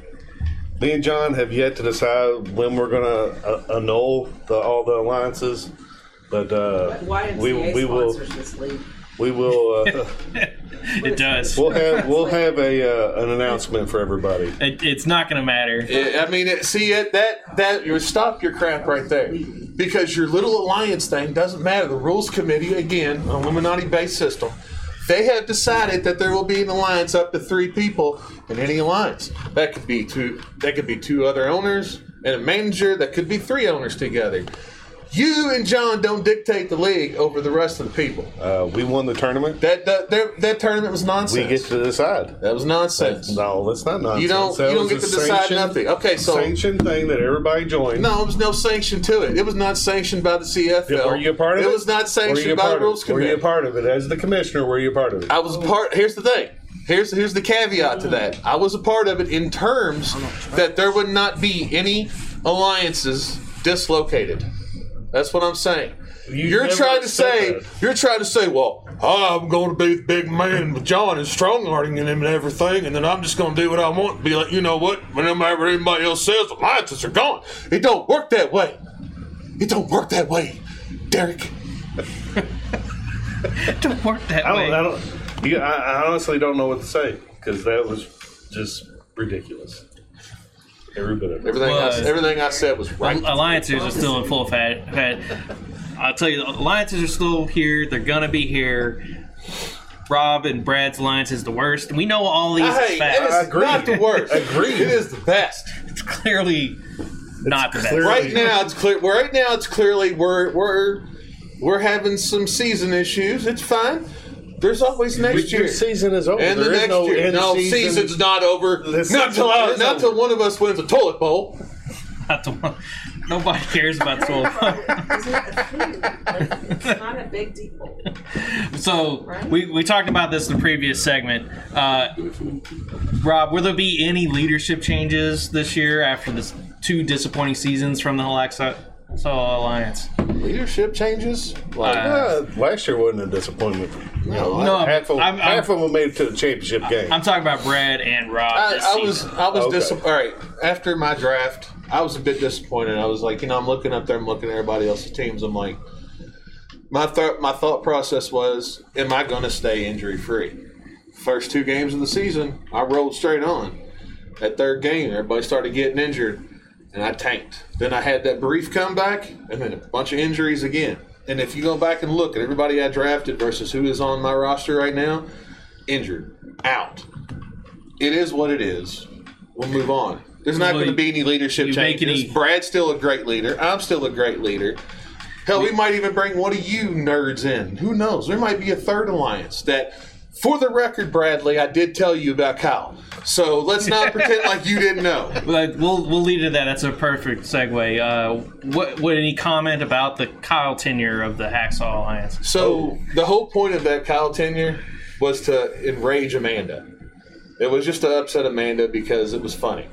me and John have yet to decide when we're going to uh, annul the, all the alliances, but uh, we we will sponsors this we will uh, It does. we'll have we'll have a uh, an announcement for everybody. It, it's not going to matter. Yeah, I mean, it, see it that that you stop your crap right there, because your little alliance thing doesn't matter. The rules committee, again, Illuminati-based system, they have decided that there will be an alliance up to three people in any alliance. That could be two. That could be two other owners and a manager. That could be three owners together. You and John don't dictate the league over the rest of the people. Uh, we won the tournament. That that that, that tournament was nonsense. We get to decide. that was nonsense. No, that's not nonsense. You don't- That you don't get to decide nothing. Okay, so- sanctioned thing that everybody joined. No, there was no sanction to it. It was not sanctioned by the CFL. Were you a part of it? It was not sanctioned by the rules Were you a part of it as the commissioner? Were you a part of it? I was a part. Here's the thing. Here's here's the caveat to that. I was a part of it in terms that there would not be any alliances dislocated. That's what I'm saying. You are trying to say that. you're trying to say, well, ah, I'm going to be the big man with John and strong arming him and everything, and then I'm just going to do what I want. and Be like, you know what? Whenever anybody else says the alliances are gone, it don't work that way. It don't work that way, Derrick. It don't work that I way. don't. I don't. You, I, I honestly don't know what to say because that was just ridiculous. Every bit of. Everything I, everything I said was right. Alliances are still in full effect. effect. I'll tell you, alliances are still here. They're gonna be here. Rob and Brad's alliance is the worst. We know all these Hey, it facts. is Agreed. not the worst. Agreed. It is the best. It's clearly not the best. Right now, it's clear. Right now, it's clearly we're we're we're having some season issues. It's fine. There's always next Your year. season is over. And the next no year, end no, season. season's not over. The Not season till I, not over. till one of us wins a toilet bowl. Not the one- Nobody cares about Soul. Isn't a thing? It's not a big deal. so we, we talked about this in the previous segment. Uh, Rob, will there be any leadership changes this year after the two disappointing seasons from the Alexa Alliance? Leadership changes. Like, Uh, Uh, last year wasn't a disappointment. You know, No, half of I'm- I'm- half of them made it to the championship game. I'm talking about Brad and Rob. I, this I was season. I was Okay. dis- all right after my draft. I was a bit disappointed. I was like, you know, I'm looking up there, I'm looking at everybody else's teams. I'm like, my thought my thought process was, am I going to stay injury free? First two games of the season, I rolled straight on. That third game, everybody started getting injured, and I tanked. Then I had that brief comeback, and then a bunch of injuries again. And if you go back and look at everybody I drafted versus who is on my roster right now, injured, out. It is what it is. We'll move on. There's not Well, going to be any leadership changes. any- Brad's still a great leader. I'm still a great leader. Hell, we might even bring one of you nerds in. Who knows? There might be a third alliance that. For the record, Bradley, I did tell you about Kyle. So let's not pretend like you didn't know. Like, we'll we'll lead to that. That's a perfect segue. Uh, what what any comment about the Kyle tenure of the Hacksaw Alliance? So the whole point of that Kyle tenure was to enrage Amanda. It was just to upset Amanda because it was funny,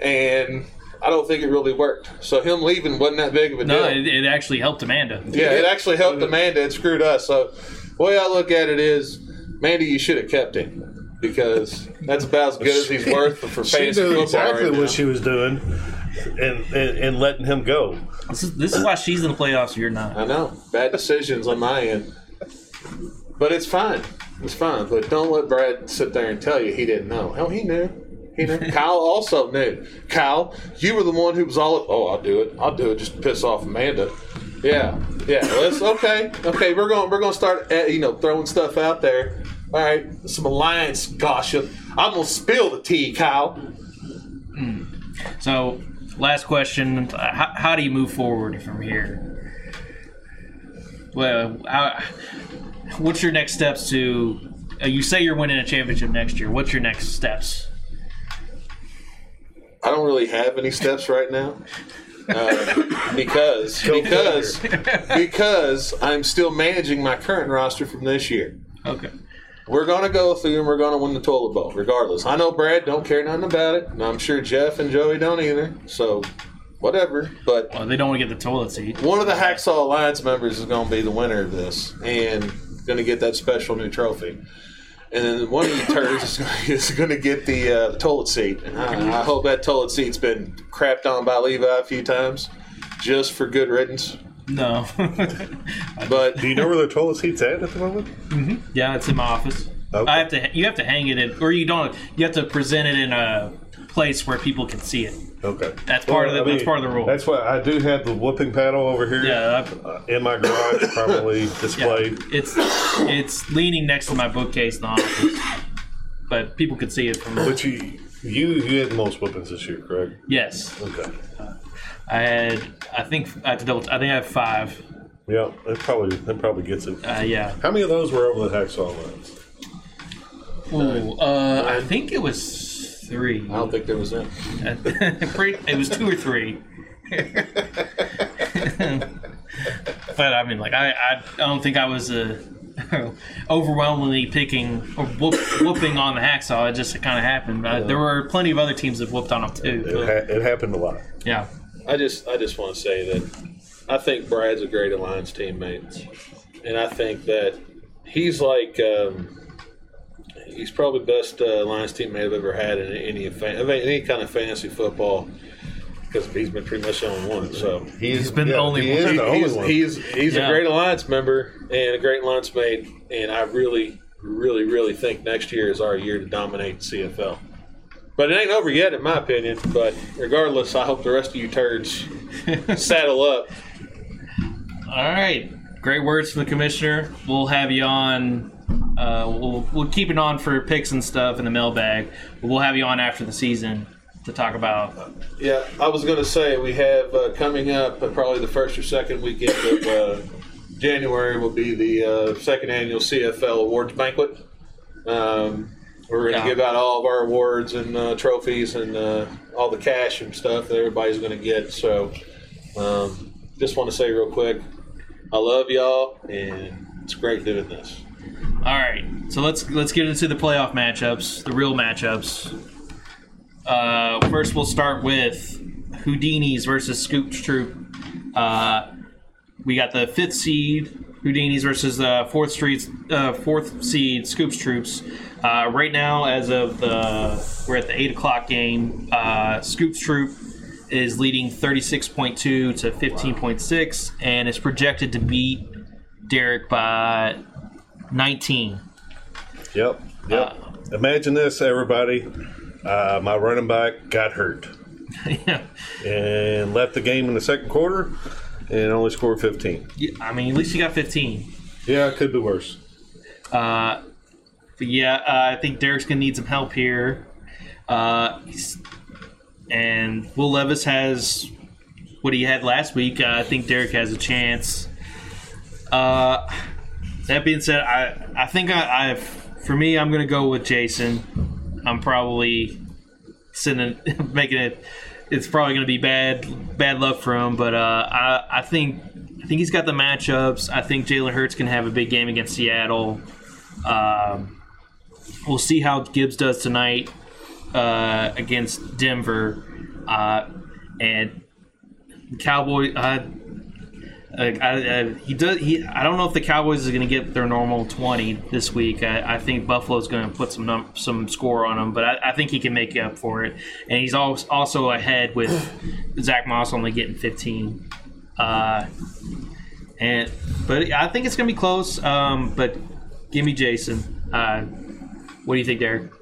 and I don't think it really worked. So him leaving wasn't that big of a No, deal. it, it actually helped Amanda. yeah, it actually helped Amanda. It screwed us. So the way I look at it is, Mandy, you should have kept him because that's about as good as he's worth for she fantasy knew football exactly right now. what she was doing, and, and and letting him go. This is, this is why she's in the playoffs. You're not. I know. Bad decisions on my end. But it's fine. It's fine. But don't let Brad sit there and tell you he didn't know. Hell, he knew. He knew. Kyle also knew. Kyle, you were the one who was all, oh, I'll do it. I'll do it just to piss off Amanda. Yeah. Yeah, let's okay. Okay, we're going we're going to start uh, you know throwing stuff out there. All right, some alliance gossip. I'm gonna spill the tea, Kyle. So, last question: uh, how, how do you move forward from here? Well, how, what's your next steps to? Uh, you say you're winning a championship next year. What's your next steps? I don't really have any steps right now. Uh, because because because I'm still managing my current roster from this year. Okay. We're gonna go through and we're gonna win the toilet bowl, regardless. I know Brad don't care nothing about it, and I'm sure Jeff and Joey don't either. So, whatever. But Well, they don't want to get the toilet seat. one of the Hacksaw Alliance members is gonna be the winner of this, and gonna get that special new trophy. And then one of you turds is gonna, is gonna get the, uh, toilet seat. And I, I hope that toilet seat's been crapped on by Levi a few times, just for good riddance. No. But Do you know where the toilet seat's at at the moment? yeah, it's in my office. Okay. I have to. You have to hang it in, or you don't. You have to present it in a place where people can see it. Okay. That's part of the- that's part of the rule. That's why I do have the whooping paddle over here. Yeah, I've- uh, in my garage, probably Yeah, displayed. it's it's leaning next to my bookcase in the office, but people could see it from. But you, you, you had the most whoopings this year, correct? Yes, Okay. I had. I think I have to double. I think I have five. Yeah, that probably that probably gets it. Uh, yeah. How many of those were over the hacksaw lines? Ooh, uh, I think it was three. I don't think there was that. It was two or three. but I mean, like I, I, I don't think I was uh, overwhelmingly picking or whoop, whooping on the hacksaw. It just kind of happened. Uh, there were plenty of other teams that whooped on them too. It, but, ha- it happened a lot. yeah. I just I just want to say that I think Brad's a great Alliance teammate, and I think that he's like um, he's probably the best uh, Alliance teammate I've ever had in any fan- of any kind of fantasy football because he's been pretty much the only one. So He's been the only he one. Is the only he's one. he's he's Yeah. a great Alliance member and a great Alliance mate, and I really really really think next year is our year to dominate CFL. But it ain't over yet, in my opinion. But regardless, I hope the rest of you turds saddle up. All right. Great words from the commissioner. We'll have you on. Uh, we'll we'll keep it on for picks and stuff in the mailbag. But we'll have you on after the season to talk about. Yeah, I was going to say we have uh, coming up uh, probably the first or second weekend of uh, January will be the uh, second annual CFL awards banquet. Um, we're going to Yeah. give out all of our awards and uh, trophies and uh, all the cash and stuff that everybody's going to get. So, um, just want to say real quick, I love y'all, and it's great doing this. All right, so let's let's get into the playoff matchups, the real matchups. Uh, first, we'll start with Houdini's versus Scoops Troop. Uh, we got the fifth seed Houdini's versus the fourth streets, uh, fourth seed Scoops Troops. Uh, right now, as of the we're at the eight o'clock game. Uh, Scoops Troop is leading thirty six point two to fifteen point six, and is projected to beat Derrick by nineteen. Yep. Yep. Imagine this, everybody. Uh, my running back got hurt yeah. and left the game in the second quarter and only scored 15. Yeah, I mean, at least you got 15. Yeah, it could be worse. Uh, but yeah, uh, I think Derrick's gonna need some help here. Uh, and Will Levis has what he had last week. Uh, I think Derrick has a chance. Uh, that being said, I I think I, I've for me, I'm gonna go with Jason. I'm probably sending making it. It's probably to be bad bad luck for him, but uh, I I think I think he's got the matchups. I think Jalen Hurts can have a big game against Seattle. Um, we'll see how Gibbs does tonight uh, against Denver, uh, and Cowboy. Uh, I, I, he does. He. I don't know if the Cowboys is going to get their normal twenty this week. I, I think Buffalo's going to put some num- some score on them, but I, I think he can make up for it. And he's also also ahead with Zach Moss only getting fifteen. Uh, and but I think it's going to be close. Um, but give me Jason. Uh, what do you think, Derrick?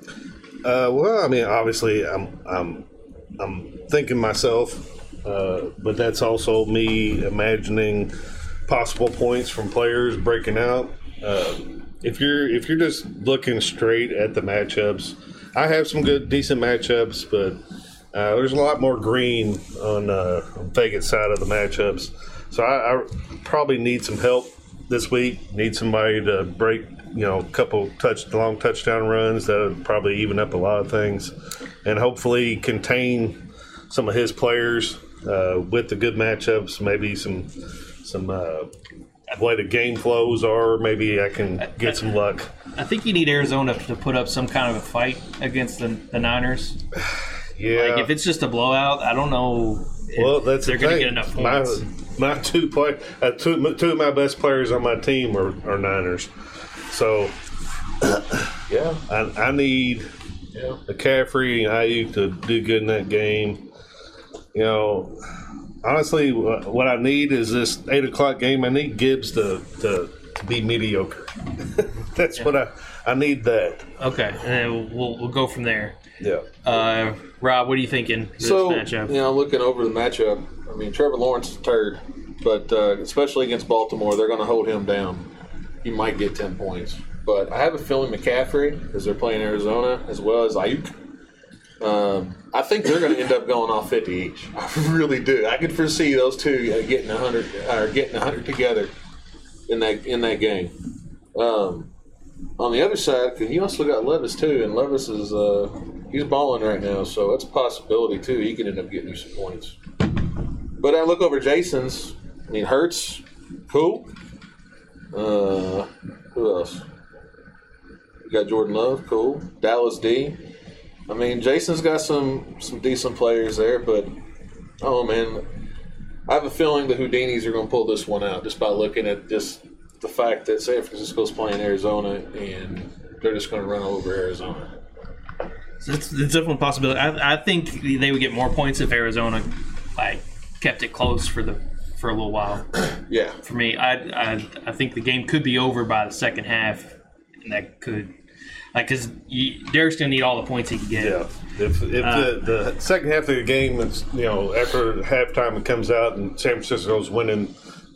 Uh, well, I mean, obviously, I'm I'm I'm thinking myself, uh, but that's also me imagining possible points from players breaking out. Uh, if you're if you're just looking straight at the matchups, I have some good decent matchups, but uh, there's a lot more green on uh, Vegas side of the matchups. So I, I probably need some help this week. Need somebody to break, you know, a couple touch long touchdown runs that would probably even up a lot of things, and hopefully contain some of his players uh, with the good matchups. Maybe some some uh, way the game flows are. Maybe I can get some luck. I think you need Arizona to put up some kind of a fight against the, the Niners. Yeah. Like if it's just a blowout, I don't know. if Well, that's they're the going to get enough my, points. my two play, uh, two, two of my best players on my team are, are Niners, so Yeah. I, I need Yeah. McCaffrey and Aiyuk to do good in that game. You know, honestly, what I need is this eight o'clock game. I need Gibbs to to, to be mediocre. That's what I I need. That Okay, and then we'll we'll go from there. yeah. Uh, Rob, what are you thinking? This So, matchup. you know, looking over the matchup, I mean, Trevor Lawrence is a turd, but uh, especially against Baltimore, they're going to hold him down. He might get 10 points. But I have a feeling McCaffrey, because they're playing Arizona, as well as Aiyuk, um, I think they're going to end up going off 50 each. I really do. I could foresee those two uh, getting 100 or getting 100 together in that in that game. Um, on the other side, because you also got Levis too, and Levis is uh, he's balling right now, so that's a possibility too. He could end up getting you some points. But I look over Jason's. I mean, Hurts, cool. Uh, who else? You got Jordan Love, cool. Dallas D. I mean, Jason's got some some decent players there, but oh man, I have a feeling the Houdinis are going to pull this one out just by looking at just the fact that San Francisco's playing Arizona and they're just going to run over Arizona. It's, it's definitely a possibility. I, I think they would get more points if Arizona like kept it close for the for a little while. Yeah, For me, I I, I think the game could be over by the second half, and that could like because Derrick's gonna need all the points he can get. Yeah, if, if Uh, the, the second half of the game is you know after halftime it comes out and San Francisco's winning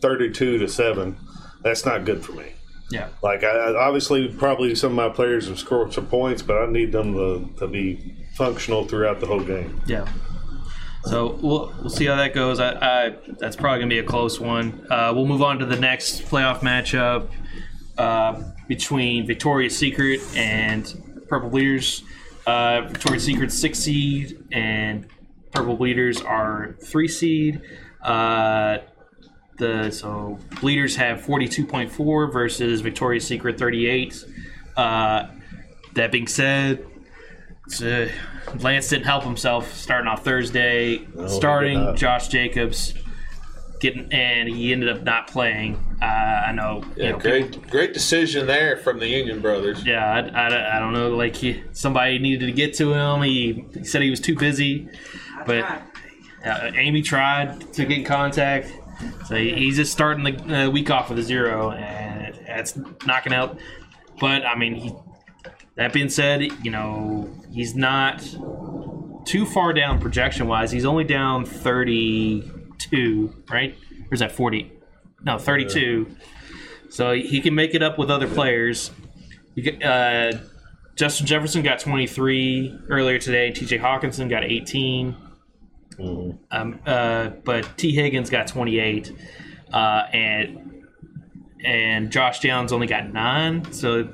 thirty-two to seven, that's not good for me. Yeah. Like I, I obviously probably some of my players have scored some points, but I need them to, to be functional throughout the whole game. Yeah. So we'll, we'll see how that goes. I, I that's probably gonna be a close one. Uh, we'll move on to the next playoff matchup uh, between Victoria's Secret and Purple Bleeders. Uh, Victoria's Secret six seed and Purple Bleeders are three seed. Uh, the so Bleeders have forty two point four versus Victoria's Secret thirty eight. Uh, that being said, it's, uh, Lance didn't help himself starting off Thursday, he did starting. Josh Jacobs, getting and he ended up not playing. Uh, I know, you yeah, know, great, great decision there from the Union brothers. yeah, I, I, I don't know. Like he, somebody needed to get to him. He, he said he was too busy. But- Uh, Amy tried to get in contact, so he, he's just starting the uh, week off with a zero, and that's knocking out. But I mean, he, that being said, you know he's not too far down projection wise. He's only down thirty-two, right? Or is that forty? No, thirty-two. So he can make it up with other players. You get, uh, Justin Jefferson got 23 earlier today. T.J. Hockenson got 18. Um, uh, but Tee Higgins got 28, uh, and and Josh Downs only got nine. So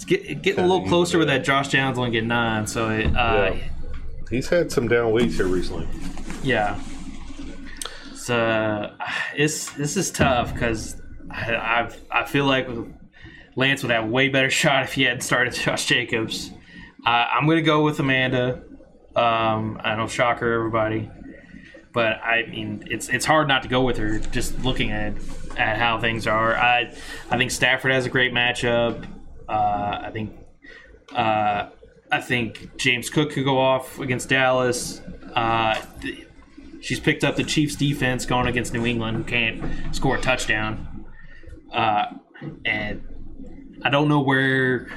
it's get, getting a little closer with that. Josh Downs only get nine. So it, uh, Yeah. He's had some down weeks here recently. yeah. So it's this is tough because I I've, I feel like Lance would have a way better shot if he hadn't started Josh Jacobs. Uh, I'm gonna go with Amanda. Um, I know shocker everybody, but I mean it's it's hard not to go with her just looking at at how things are. I I think Stafford has a great matchup. Uh, I think uh, I think James Cook could go off against Dallas. Uh, she's picked up the Chiefs defense going against New England, who can't score a touchdown. And I don't know where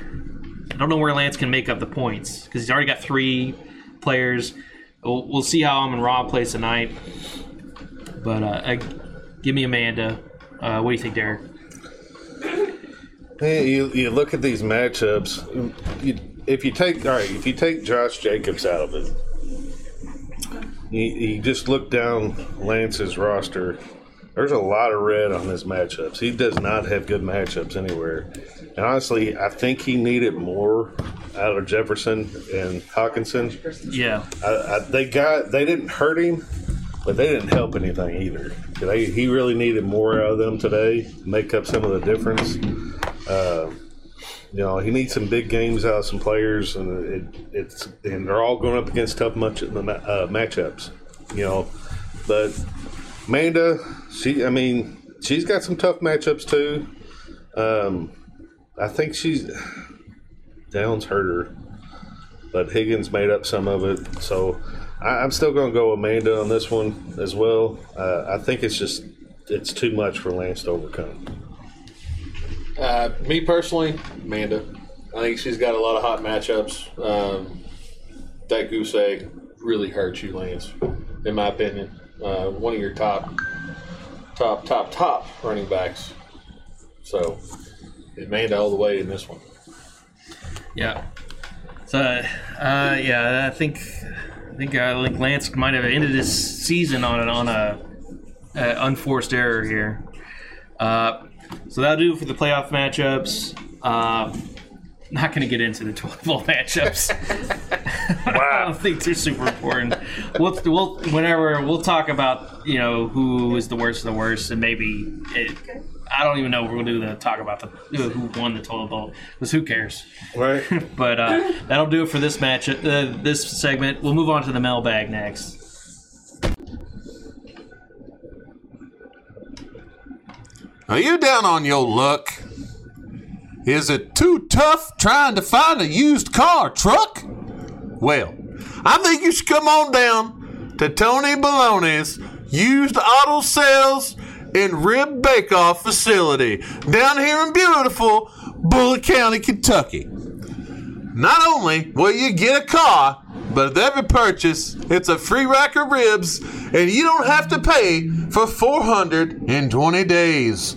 I don't know where Lance can make up the points because he's already got three players. We'll, we'll see how Amon Ra plays tonight. But uh, I, give me Amanda. Uh, what do you think, Derrick? You, you look at these matchups. You, if you take all right, if you take Josh Jacobs out of it, you, you just look down Lance's roster. There's a lot of red on his matchups. He does not have good matchups anywhere. And honestly, I think he needed more out of Jefferson and Hockenson. Yeah, I, I, they got they didn't hurt him, but they didn't help anything either. They, he really needed more out of them today, make up some of the difference. Uh, you know, he needs some big games out of some players, and it, it's and they're all going up against tough much uh, matchups. You know, but Amanda, she, I mean, she's got some tough matchups too. Um, I think she's Downs hurt her, but Higgins made up some of it. So I, I'm still going to go Amanda on this one as well. Uh, I think it's just it's too much for Lance to overcome. Uh, me personally, Amanda. I think she's got a lot of hot matchups. Um, that goose egg really hurts you, Lance, in my opinion. Uh, one of your top, top, top, top running backs. So, Amanda all the way in this one. yeah. So, uh, yeah, I think I think uh, think Lance might have ended his season on it on a, a unforced error here. Uh, so that'll do for the playoff matchups. Uh, not going to get into the 12 ball matchups. Wow. I don't think they're super important. We'll, we'll whenever we'll talk about you know who is the worst of the worst, and maybe it, I don't even know if we'll do the talk about the who won the 12 ball because who cares? Right. But uh, that'll do it for this match. Uh, this segment. We'll move on to the mailbag next. Are you down on your luck? Is it too tough trying to find a used car truck? Well, I think you should come on down to Tony Baloney's used auto sales and rib bake off facility down here in beautiful Bullitt County, Kentucky. Not only will you get a car, but with every purchase, it's a free rack of ribs, and you don't have to pay for 420 days.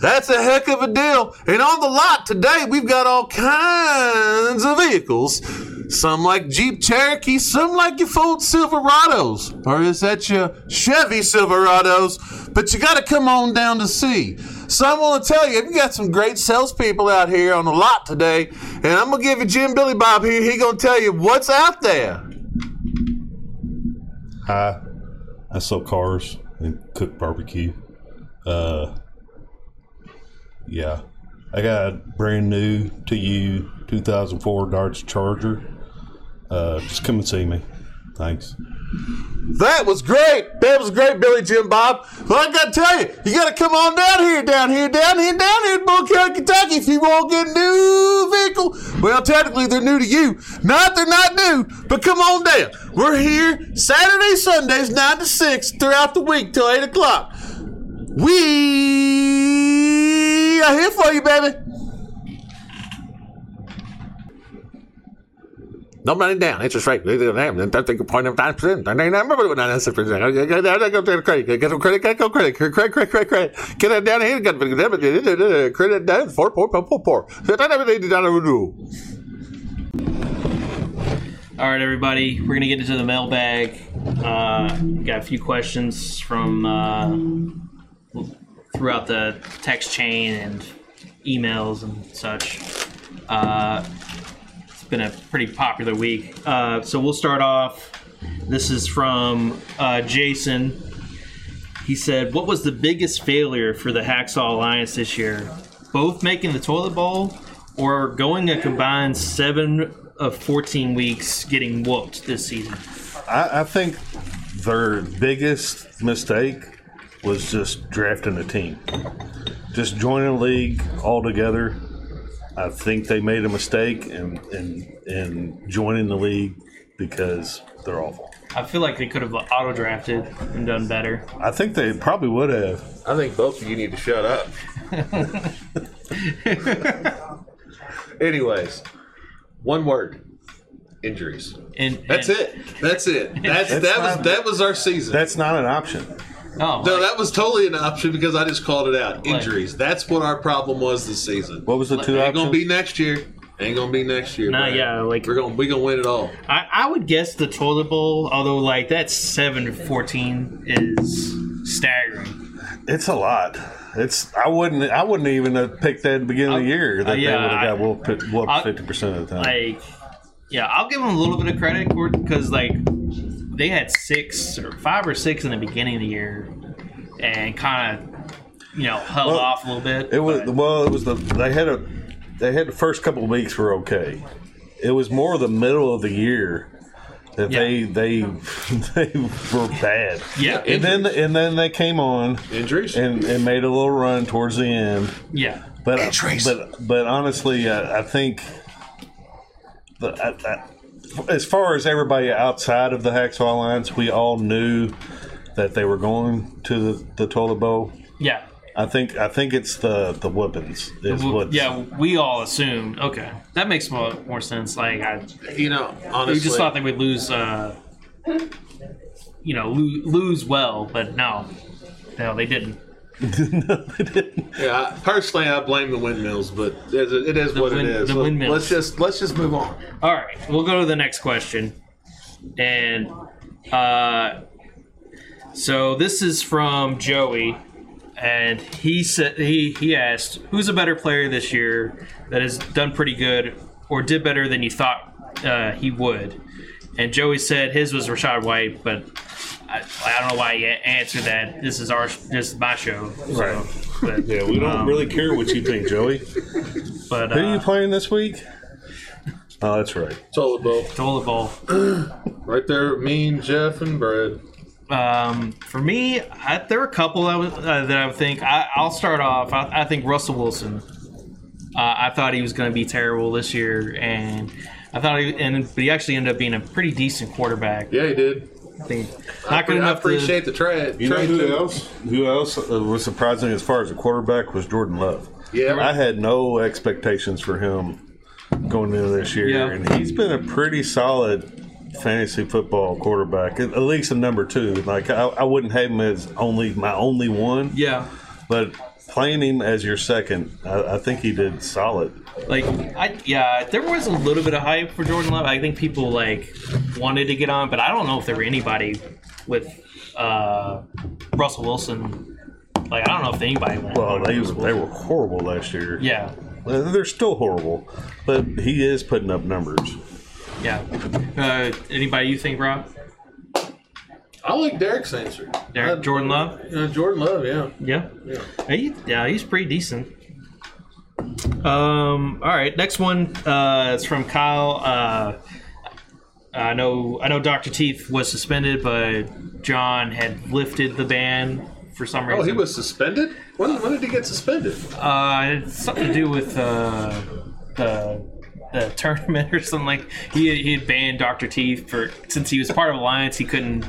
That's a heck of a deal. And on the lot today, we've got all kinds of vehicles. Some like Jeep Cherokee, some like your Ford Silverados. Or is that your Chevy Silverados? But you got to come on down to see. So I'm to tell you, we got some great salespeople out here on the lot today. And I'm going to give you Jim Billy Bob here. He going to tell you what's out there. Hi, I sell cars and cook barbecue. Uh, yeah, I got a brand new to you 2004 Dodge Charger. Uh, just come and see me. Thanks. That was great. That was great, Billy Jim Bob. Well, I gotta tell you, you gotta come on down here, down here, down here, down here in Bull County, Kentucky if you want to get a new vehicle. Well, technically they're new to you. Not they're not new, but come on down. We're here Saturday, Sundays, nine to six throughout the week till eight o'clock. We are here for you, baby. Don't run it down. Interest rate. Don't think point of nine percent. I remember what nine percent. Go to credit. Get some credit. Get go credit. Credit. Credit. Credit. Credit. Get it down here. Get it credit down. Four. Four. Four. Four. Four. Everything down the rule. All right, everybody, we're gonna get into the mailbag. Uh, got a few questions from uh, throughout the text chain and emails and such. Uh, been a pretty popular week. Uh, so we'll start off. This is from uh, Jason. He said, "What was the biggest failure for the Hacksaw Alliance this year? Both making the toilet bowl, or going a combined seven of fourteen weeks getting whooped this season?" I, I think their biggest mistake was just drafting a team. Just joining a league altogether. I think they made a mistake in, in, in joining the league because they're awful. I feel like they could have auto drafted and done better. I think they probably would have. I think both of you need to shut up. Anyways, one word: injuries. And That's and- it. That's it. That's, That's that was not- that was our season. That's not an option. Oh, No, like- that was totally an option because I just called it out. Injuries. That's what our problem was this season. What was the two Ain't gonna options? be next year. Ain't gonna be next year. Nah, Brad. yeah, like- we're gonna we gonna win it all. I, I would guess the toilet bowl, although like that seven to fourteen is staggering. It's a lot. It's I wouldn't I wouldn't even have picked that at the beginning of the year that uh, yeah, they would I- have got whooped I- whooped fifty percent of the time. Like, yeah, I'll give them a little bit of credit because like they had six or five or six in the beginning of the year, and kind of you know held Well, off a little bit. It was but- well. It was the they had a they had the first couple of weeks were okay. It was more the middle of the year that Yeah. they they they were bad. yeah, And then and then they came on Injuries. and, and made a little run towards the end. yeah, But but but honestly, I, I think the, I, I, as far as everybody outside of the Hacksaw Alliance, we all knew that they were going to the, the toilet bowl. yeah. I think I think it's the the weapons is what yeah, we all assumed. Okay, that makes more, more sense. Like, I you know, honestly, we just thought they would lose. Uh, you know, lo- lose well, but no, no, they didn't. Yeah, I- personally, I blame the windmills, but it is, it is what it is. the Let- windmills. Let's just let's just move on. All right, we'll go to the next question. And uh, so this is from Joey, and he said he he asked, "Who's a better player this year that has done pretty good or did better than you thought uh, he would?" And Joey said his was Rachaad White, but I, I don't know why you a- answered that. This is our this is my show, so, Right. But, Yeah, we don't um, really care what you think, Joey. But Who are you uh, playing this week? Oh, that's right. Toilet bowl. toilet bowl. Right there, me, Jeff, and Brad. Um, for me, I, there are a couple I would, uh, that I would think. I, I'll start off. I, I think Russell Wilson. Uh, I thought he was going to be terrible this year, and I thought, he, and but he actually ended up being a pretty decent quarterback. Yeah, he did. I think not good I enough appreciate the trade. You know who too. else? Who else uh, was surprising as far as a quarterback was Jordan Love. Yeah, I had no expectations for him going into this year, Yeah. and he's been a pretty solid fantasy football quarterback, at at least a number two. Like I, I wouldn't have him as only my only one. Yeah, but playing him as your second, I, I think he did solid. like I yeah, there was a little bit of hype for Jordan Love. I think people like wanted to get on, but I don't know if there were anybody with uh, Russell Wilson. Like I don't know if anybody. Well, they Russell they were horrible last year. Yeah, they're still horrible, but he is putting up numbers. yeah. Uh, anybody you think, Rob? I like Derrick's answer. Derrick, I- Jordan Love? Uh, Jordan Love, yeah. Yeah. He, yeah, he's pretty decent. Um. All right. Next one. Uh, it's from Kyle. Uh, I know. I know. Doctor Teeth was suspended, but John had lifted the ban for some reason. Oh, he was suspended. When, when did he get suspended? Uh, it had something to do with uh, the the tournament or something like. He he had banned Doctor Teeth for since he was part of Alliance. He couldn't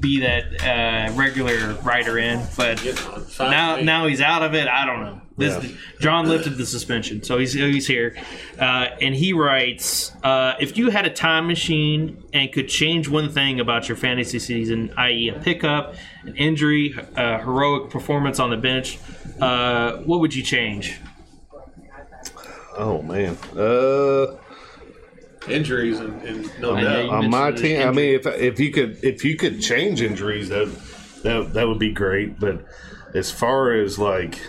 be that uh, regular writer in, but. You know, fine now now he's out of it. I don't know. This Yeah. John lifted the suspension, so he's he's here, uh, and he writes: uh, If you had a time machine and could change one thing about your fantasy season, i.e., a pickup, an injury, a heroic performance on the bench, uh, what would you change? Oh man. Uh. injuries and, and no I doubt. on my mentioned team. I mean, if if you could if you could change injuries, that that that would be great. But as far as like,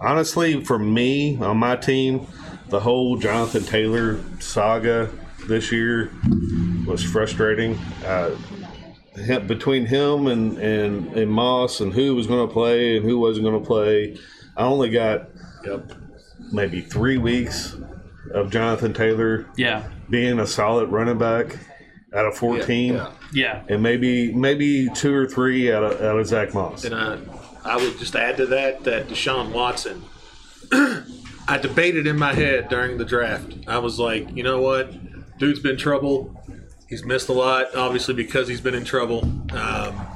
honestly, for me on my team, the whole Jonathan Taylor saga this year was frustrating. Uh, between him and, and, and Moss and who was going to play and who wasn't going to play, I only got Yep. maybe three weeks of Jonathan Taylor Yeah, being a solid running back out of 14 Yeah. yeah, and maybe maybe two or three out of, out of Zach Moss. And I, I would just add to that that Deshaun Watson. I debated in my head during the draft. I was like, you know what, dude's been trouble. He's missed a lot, obviously because he's been in trouble. Um,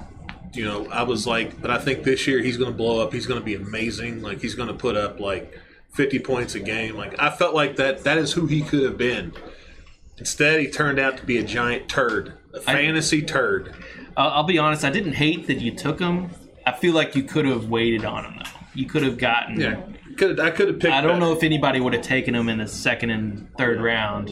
you know, I was like, but I think this year he's going to blow up. He's going to be amazing. Like he's going to put up like 50 points a game. Like I felt like that. That is who he could have been. Instead, he turned out to be a giant turd, a fantasy turd. I'll, I'll be honest. I didn't hate that you took him. I feel like you could have waited on him though. You could have gotten. Yeah, could I could have picked. I don't back. know if anybody would have taken him in the second and third round.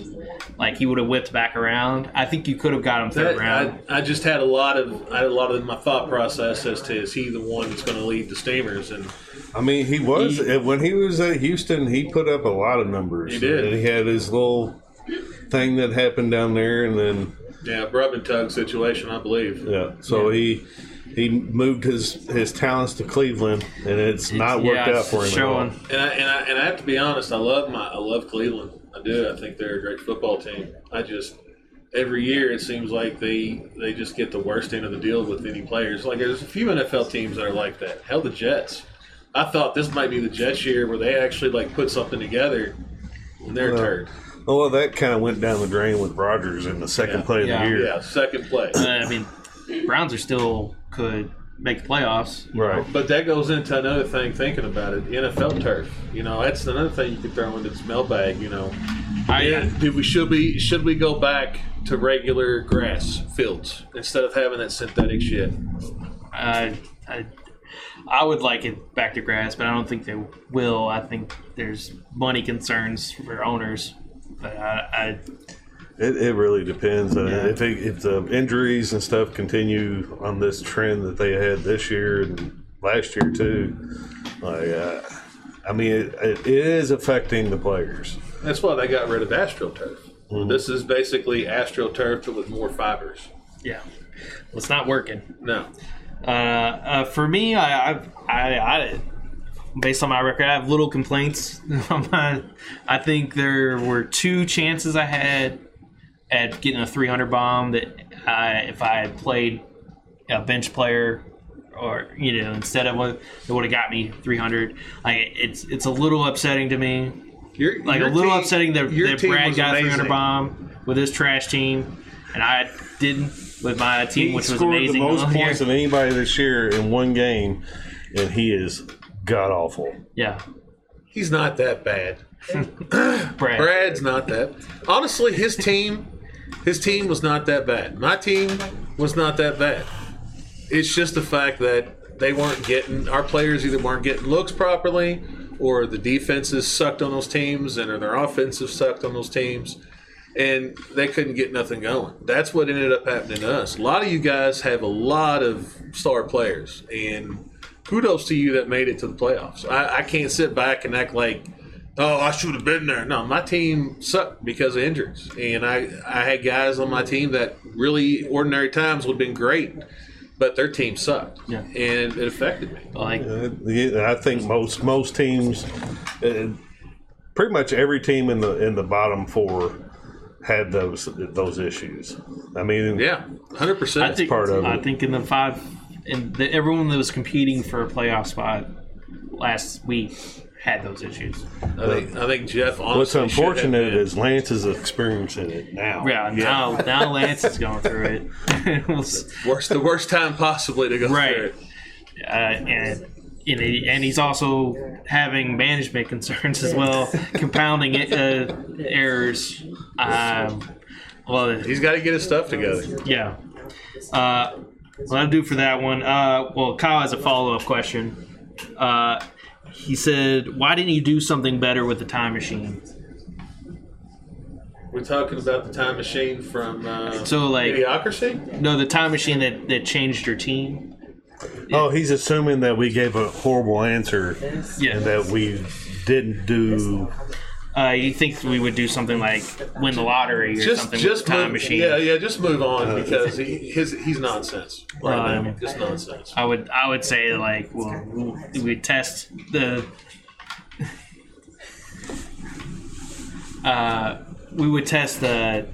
Like he would have whipped back around. I think you could have got him third That- round. I, I just had a lot of I had a lot of my thought process as to is he the one that's going to lead the Steamers and I mean, he was He- when he was at Houston. He put up a lot of numbers. He did. And he had his little thing that happened down there, and then yeah, rub and tug situation, I believe. yeah. So he he moved his his talents to Cleveland, and it's not worked yeah, out for him. it's at all. showing. And I, and I and I have to be honest, I love my I love Cleveland. I do. I think they're a great football team. I just every year it seems like they they just get the worst end of the deal with any players. Like there's a few NFL teams that are like that. Hell, the Jets. I thought this might be the Jets year where they actually like put something together, and they're a Well, turd. Well, that kind of went down the drain with Rodgers in the second Yeah. play of Yeah. the year. Yeah, second play. Uh, I mean, Browns are still could make the playoffs. Right. But that goes into another thing. Thinking about it, the NFL turf. You know, that's another thing you could throw into this mailbag. You know, I, yeah, do we should we should we go back to regular grass fields instead of having that synthetic shit? I, I, I would like it back to grass, but I don't think they will. I think there's money concerns for owners. But I, I It, it really depends. Uh, Yeah. If it, if the injuries and stuff continue on this trend that they had this year and last year too, like uh, I mean, it, it, it is affecting the players. That's why they got rid of AstroTurf. This is basically AstroTurf but with more fibers. yeah, well, it's not working. No, Uh, uh, for me, I, I, I, I, based on my record, I have little complaints. I think there were two chances I had at getting a 300 bomb that I, if I had played a bench player or you know instead of what it would have got me 300. Like it's it's a little upsetting to me. Your- Like your a little team- upsetting that, that Brad got a 300 bomb with his trash team, and I didn't with my team, He which was scored amazing. the most all year. points than anybody this year in one game, and he is god awful. Yeah, He's not that bad. Brad. Brad's not that. Honestly, his team, his team was not that bad. My team was not that bad. It's just the fact that they weren't getting our players either weren't getting looks properly, or the defenses sucked on those teams, and or their offensive sucked on those teams, and they couldn't get nothing going. That's what ended up happening to us. A lot of you guys have a lot of star players, and kudos to you that made it to the playoffs. I, I can't sit back and act like oh, I should have been there. No, my team sucked because of injuries, and I I had guys on my team that really ordinary times would have been great, but their team sucked, Yeah. and it affected me. Like yeah, I think most most teams, uh, pretty much every team in the in the bottom four had those those issues. I mean, Yeah, hundred I percent. think part of I it. think in the five, and everyone that was competing for a playoff spot last week had those issues. I think I think Jeff. What's should have unfortunate been- is Lance is experiencing it now. Yeah, now now Lance is going through it. It worst the worst time possibly to go Right. through it. uh, and and, he, and he's also having management concerns as well, compounding it, uh, errors. Um, well, He's got to get his stuff together. yeah. Uh, well, that'll do for that one. Uh, well, Kyle has a follow up question. Uh, he said, "Why didn't you do something better with the time machine?" We're talking about the time machine from uh, So, like, Idiocracy. no, the time machine that, that changed your team. Oh, he's assuming that we gave a horrible answer Yeah. and that we didn't do. Uh, you think we would do something like win the lottery or Just, something just with the time move, machine? Yeah, yeah. Just move on because he, his he's nonsense right Um, now. Just nonsense. I would I would say like well we would test the uh, we would test the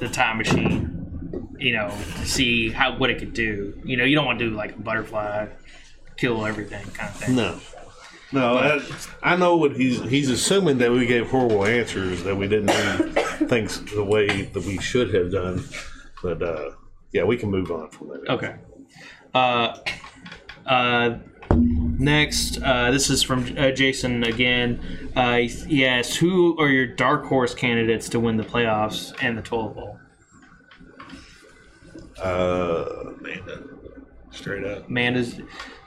the time machine, you know, to see how what it could do. You know, you don't want to do like a butterfly, kill everything kind of thing. No. No, I, I know what he's he's assuming that we gave horrible answers that we didn't do things the way that we should have done, but uh, yeah, we can move on from that. Okay. Uh, uh, next, uh, this is from uh, Jason again. Uh, he asked, "Who are your dark horse candidates to win the playoffs and the 12 bowl?" Uh, Amanda. Straight up. Amanda's.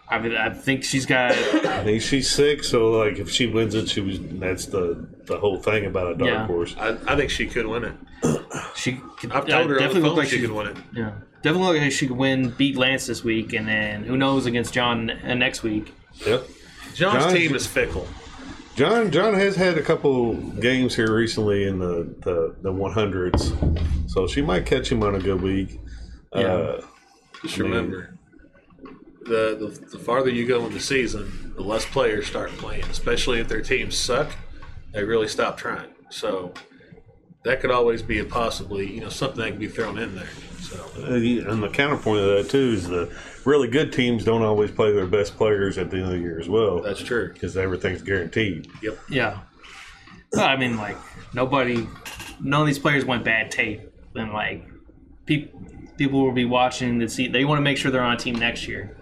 I mean, I think she's got. I think she's sick, so like if she wins it, she was. That's the the whole thing about a dark Yeah. horse. I, I think she could win it. She could, I've told her on definitely phone look like she she could win it. Yeah, definitely look like she could win, beat Lance this week, and then who knows against John uh, next week. Yep. John's John's- team is fickle. John John has had a couple games here recently in the the the one hundreds, so she might catch him on a good week. Uh, Just I mean- remember, the, the the farther you go in the season, the less players start playing. Especially if their teams suck, they really stop trying. So that could always be a possibly you know something that can be thrown in there. So Uh, and the counterpoint of that too is the really good teams don't always play their best players at the end of the year as well that's true. because everything's guaranteed. Yep. Yeah, Well, I mean, like nobody, none of these players went bad tape, and like people, people will be watching to see. They want to make sure they're on a team next year.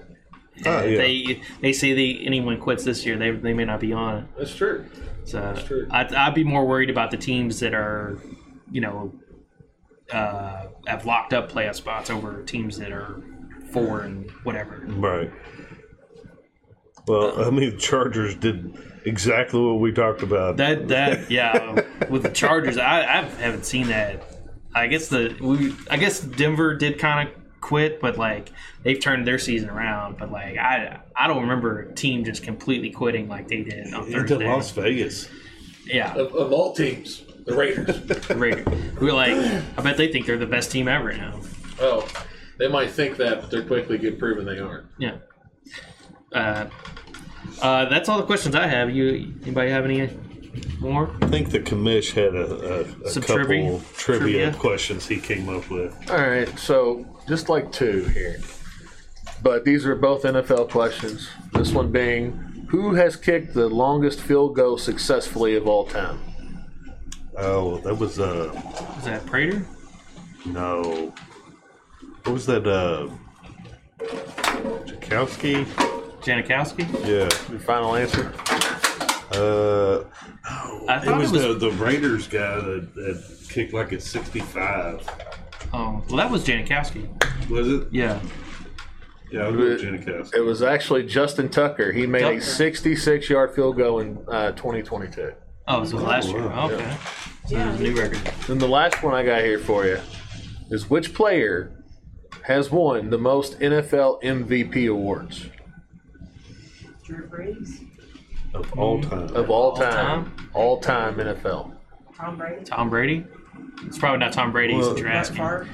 Oh, If yeah. They they say they anyone quits this year, they they may not be on it. That's true. So true. I'd, I'd be more worried about the teams that are, you know, uh, have locked up playoff spots over teams that are four and whatever. Right. Well, I mean, the Chargers did exactly what we talked about. That that yeah, with the Chargers, I, I haven't seen that. I guess the we I guess Denver did kind of quit, but like they've turned their season around. But like I I don't remember a team just completely quitting like they did on into Thursday. Las Vegas. Yeah, Of, of all teams, the Raiders. the Raiders. We're like I bet they think they're the best team ever now. oh, they might think that, but they're quickly get proven they aren't. Yeah. Uh, uh, that's all the questions I have. You anybody have any more? I think the commish had a, a, a Some couple trivia? trivia, Trivia? questions he came up with. All right, so just like two here, but these are both NFL questions. This one being, who has kicked the longest field goal successfully of all time? Oh, that was uh Is that Prater? no. What was that? Uh, Jakowski? Janikowski? Yeah. Your final answer? Uh, I it was, it was. the the Raiders guy that, that kicked like at sixty five. oh, well, that was Janikowski. Was it? Yeah. Yeah, I'll go with Janikowski. It was actually Justin Tucker. He made Tucker. a 66 yard field goal in uh, 2022. Oh, so last year. wow. Okay. So Yeah, a new record. Then the last one I got here for you is which player has won the most NFL MVP awards Drew Brees, Of all time. of all All time? All time NFL. Tom Brady, Tom Brady? It's probably not Tom Brady Well- since you're asking. Favre.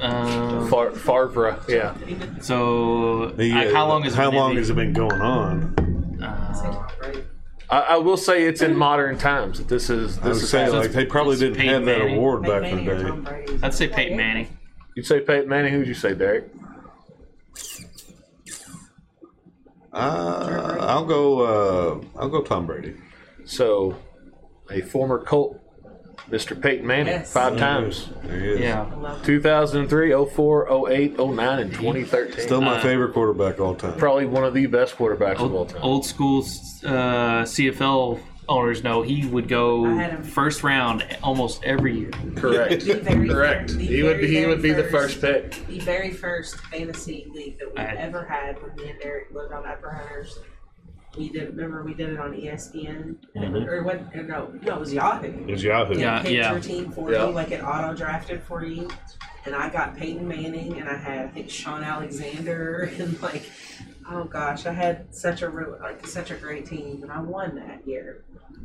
Um, Far, Favre, yeah. so, The, like, uh, how long has it how been long has it been going on? I Uh, Tom Brady. I, I will say it's in modern times. that This is I this was is saying like they probably didn't Peyton have that Manning. award Peyton back in Manning or the day. I'd say Peyton Manning. You'd say Peyton Manning. Who'd you say, Derrick? Uh, I'll go. Uh, I'll go Tom Brady. So, a former Colt, Mr. Peyton Manning, Yes. five times. There he is. Yeah. I love 2003, 04, 08, 09, and 2013. Still my favorite quarterback all time. Probably one of the best quarterbacks of all Old, time. old school uh, CFL owners know he would go I had him. first round almost every year. Correct. Very Correct. fir- the He would be. very, He would be very the first pick. The very first fantasy league that we've I- ever had when me and Derrick lived on Upper Hunters. We did. Remember, we did it on ESPN, Mhm. or what? Or no, no, it was Yahoo. It was Yahoo. It Yeah, picked yeah. your team for Yeah. you, like it auto drafted for you. And I got Peyton Manning, and I had I think Shaun Alexander, and like, oh gosh, I had such a real, like such a great team, and I won that year.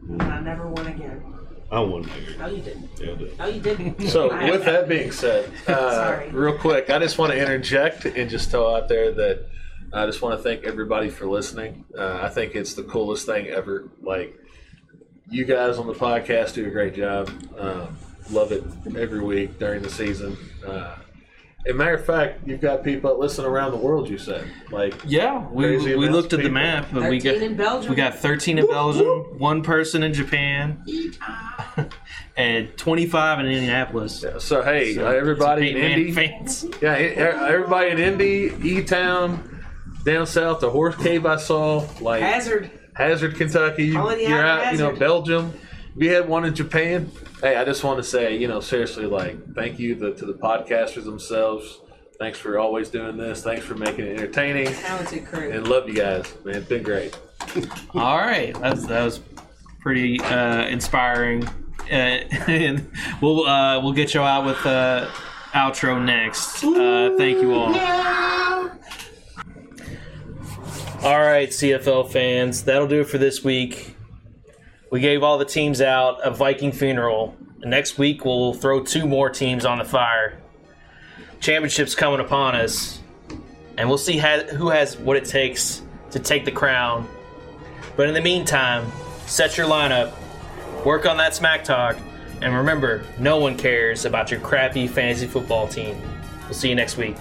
And I never won again. I won that year. No, you didn't. Yeah, I did. No, you didn't. So, I- with that being said, uh, Sorry. real quick, I just want to interject and just throw out there that I just want to thank everybody for listening. Uh, I think it's the coolest thing ever. Like, you guys on the podcast do a great job. Um, love it every week during the season. Uh, as a matter of fact, you've got people that listen around the world. You said like Yeah, we, we looked of at the map and we Thirteen got in Belgium. we got 13 in Belgium, one person in Japan, and 25 in Indianapolis. so. Hey, So, uh, everybody in Peyton Manning Indy, fans. yeah, e- everybody in Indy, E Town, down south, the Horse Cave I saw, like Hazard. Hazard, Kentucky. You, Calling you you're out, out, you know, Hazard. Belgium. We had one in Japan. Hey, I just want to say, you know, seriously, like, thank you to, to the podcasters themselves. Thanks for always doing this. Thanks for making it entertaining. Talented crew. And love you guys, man. It's been great. All right, that's that was pretty uh, inspiring. Uh, and we'll uh, we'll get you out with uh, outro next. Uh, thank you all. All right, CFL fans, that'll do it for this week. We gave all the teams out a Viking funeral. Next week, we'll throw two more teams on the fire. Championship's coming upon us, and we'll see who has what it takes to take the crown. But in the meantime, set your lineup, work on that smack talk, and remember, no one cares about your crappy fantasy football team. We'll see you next week.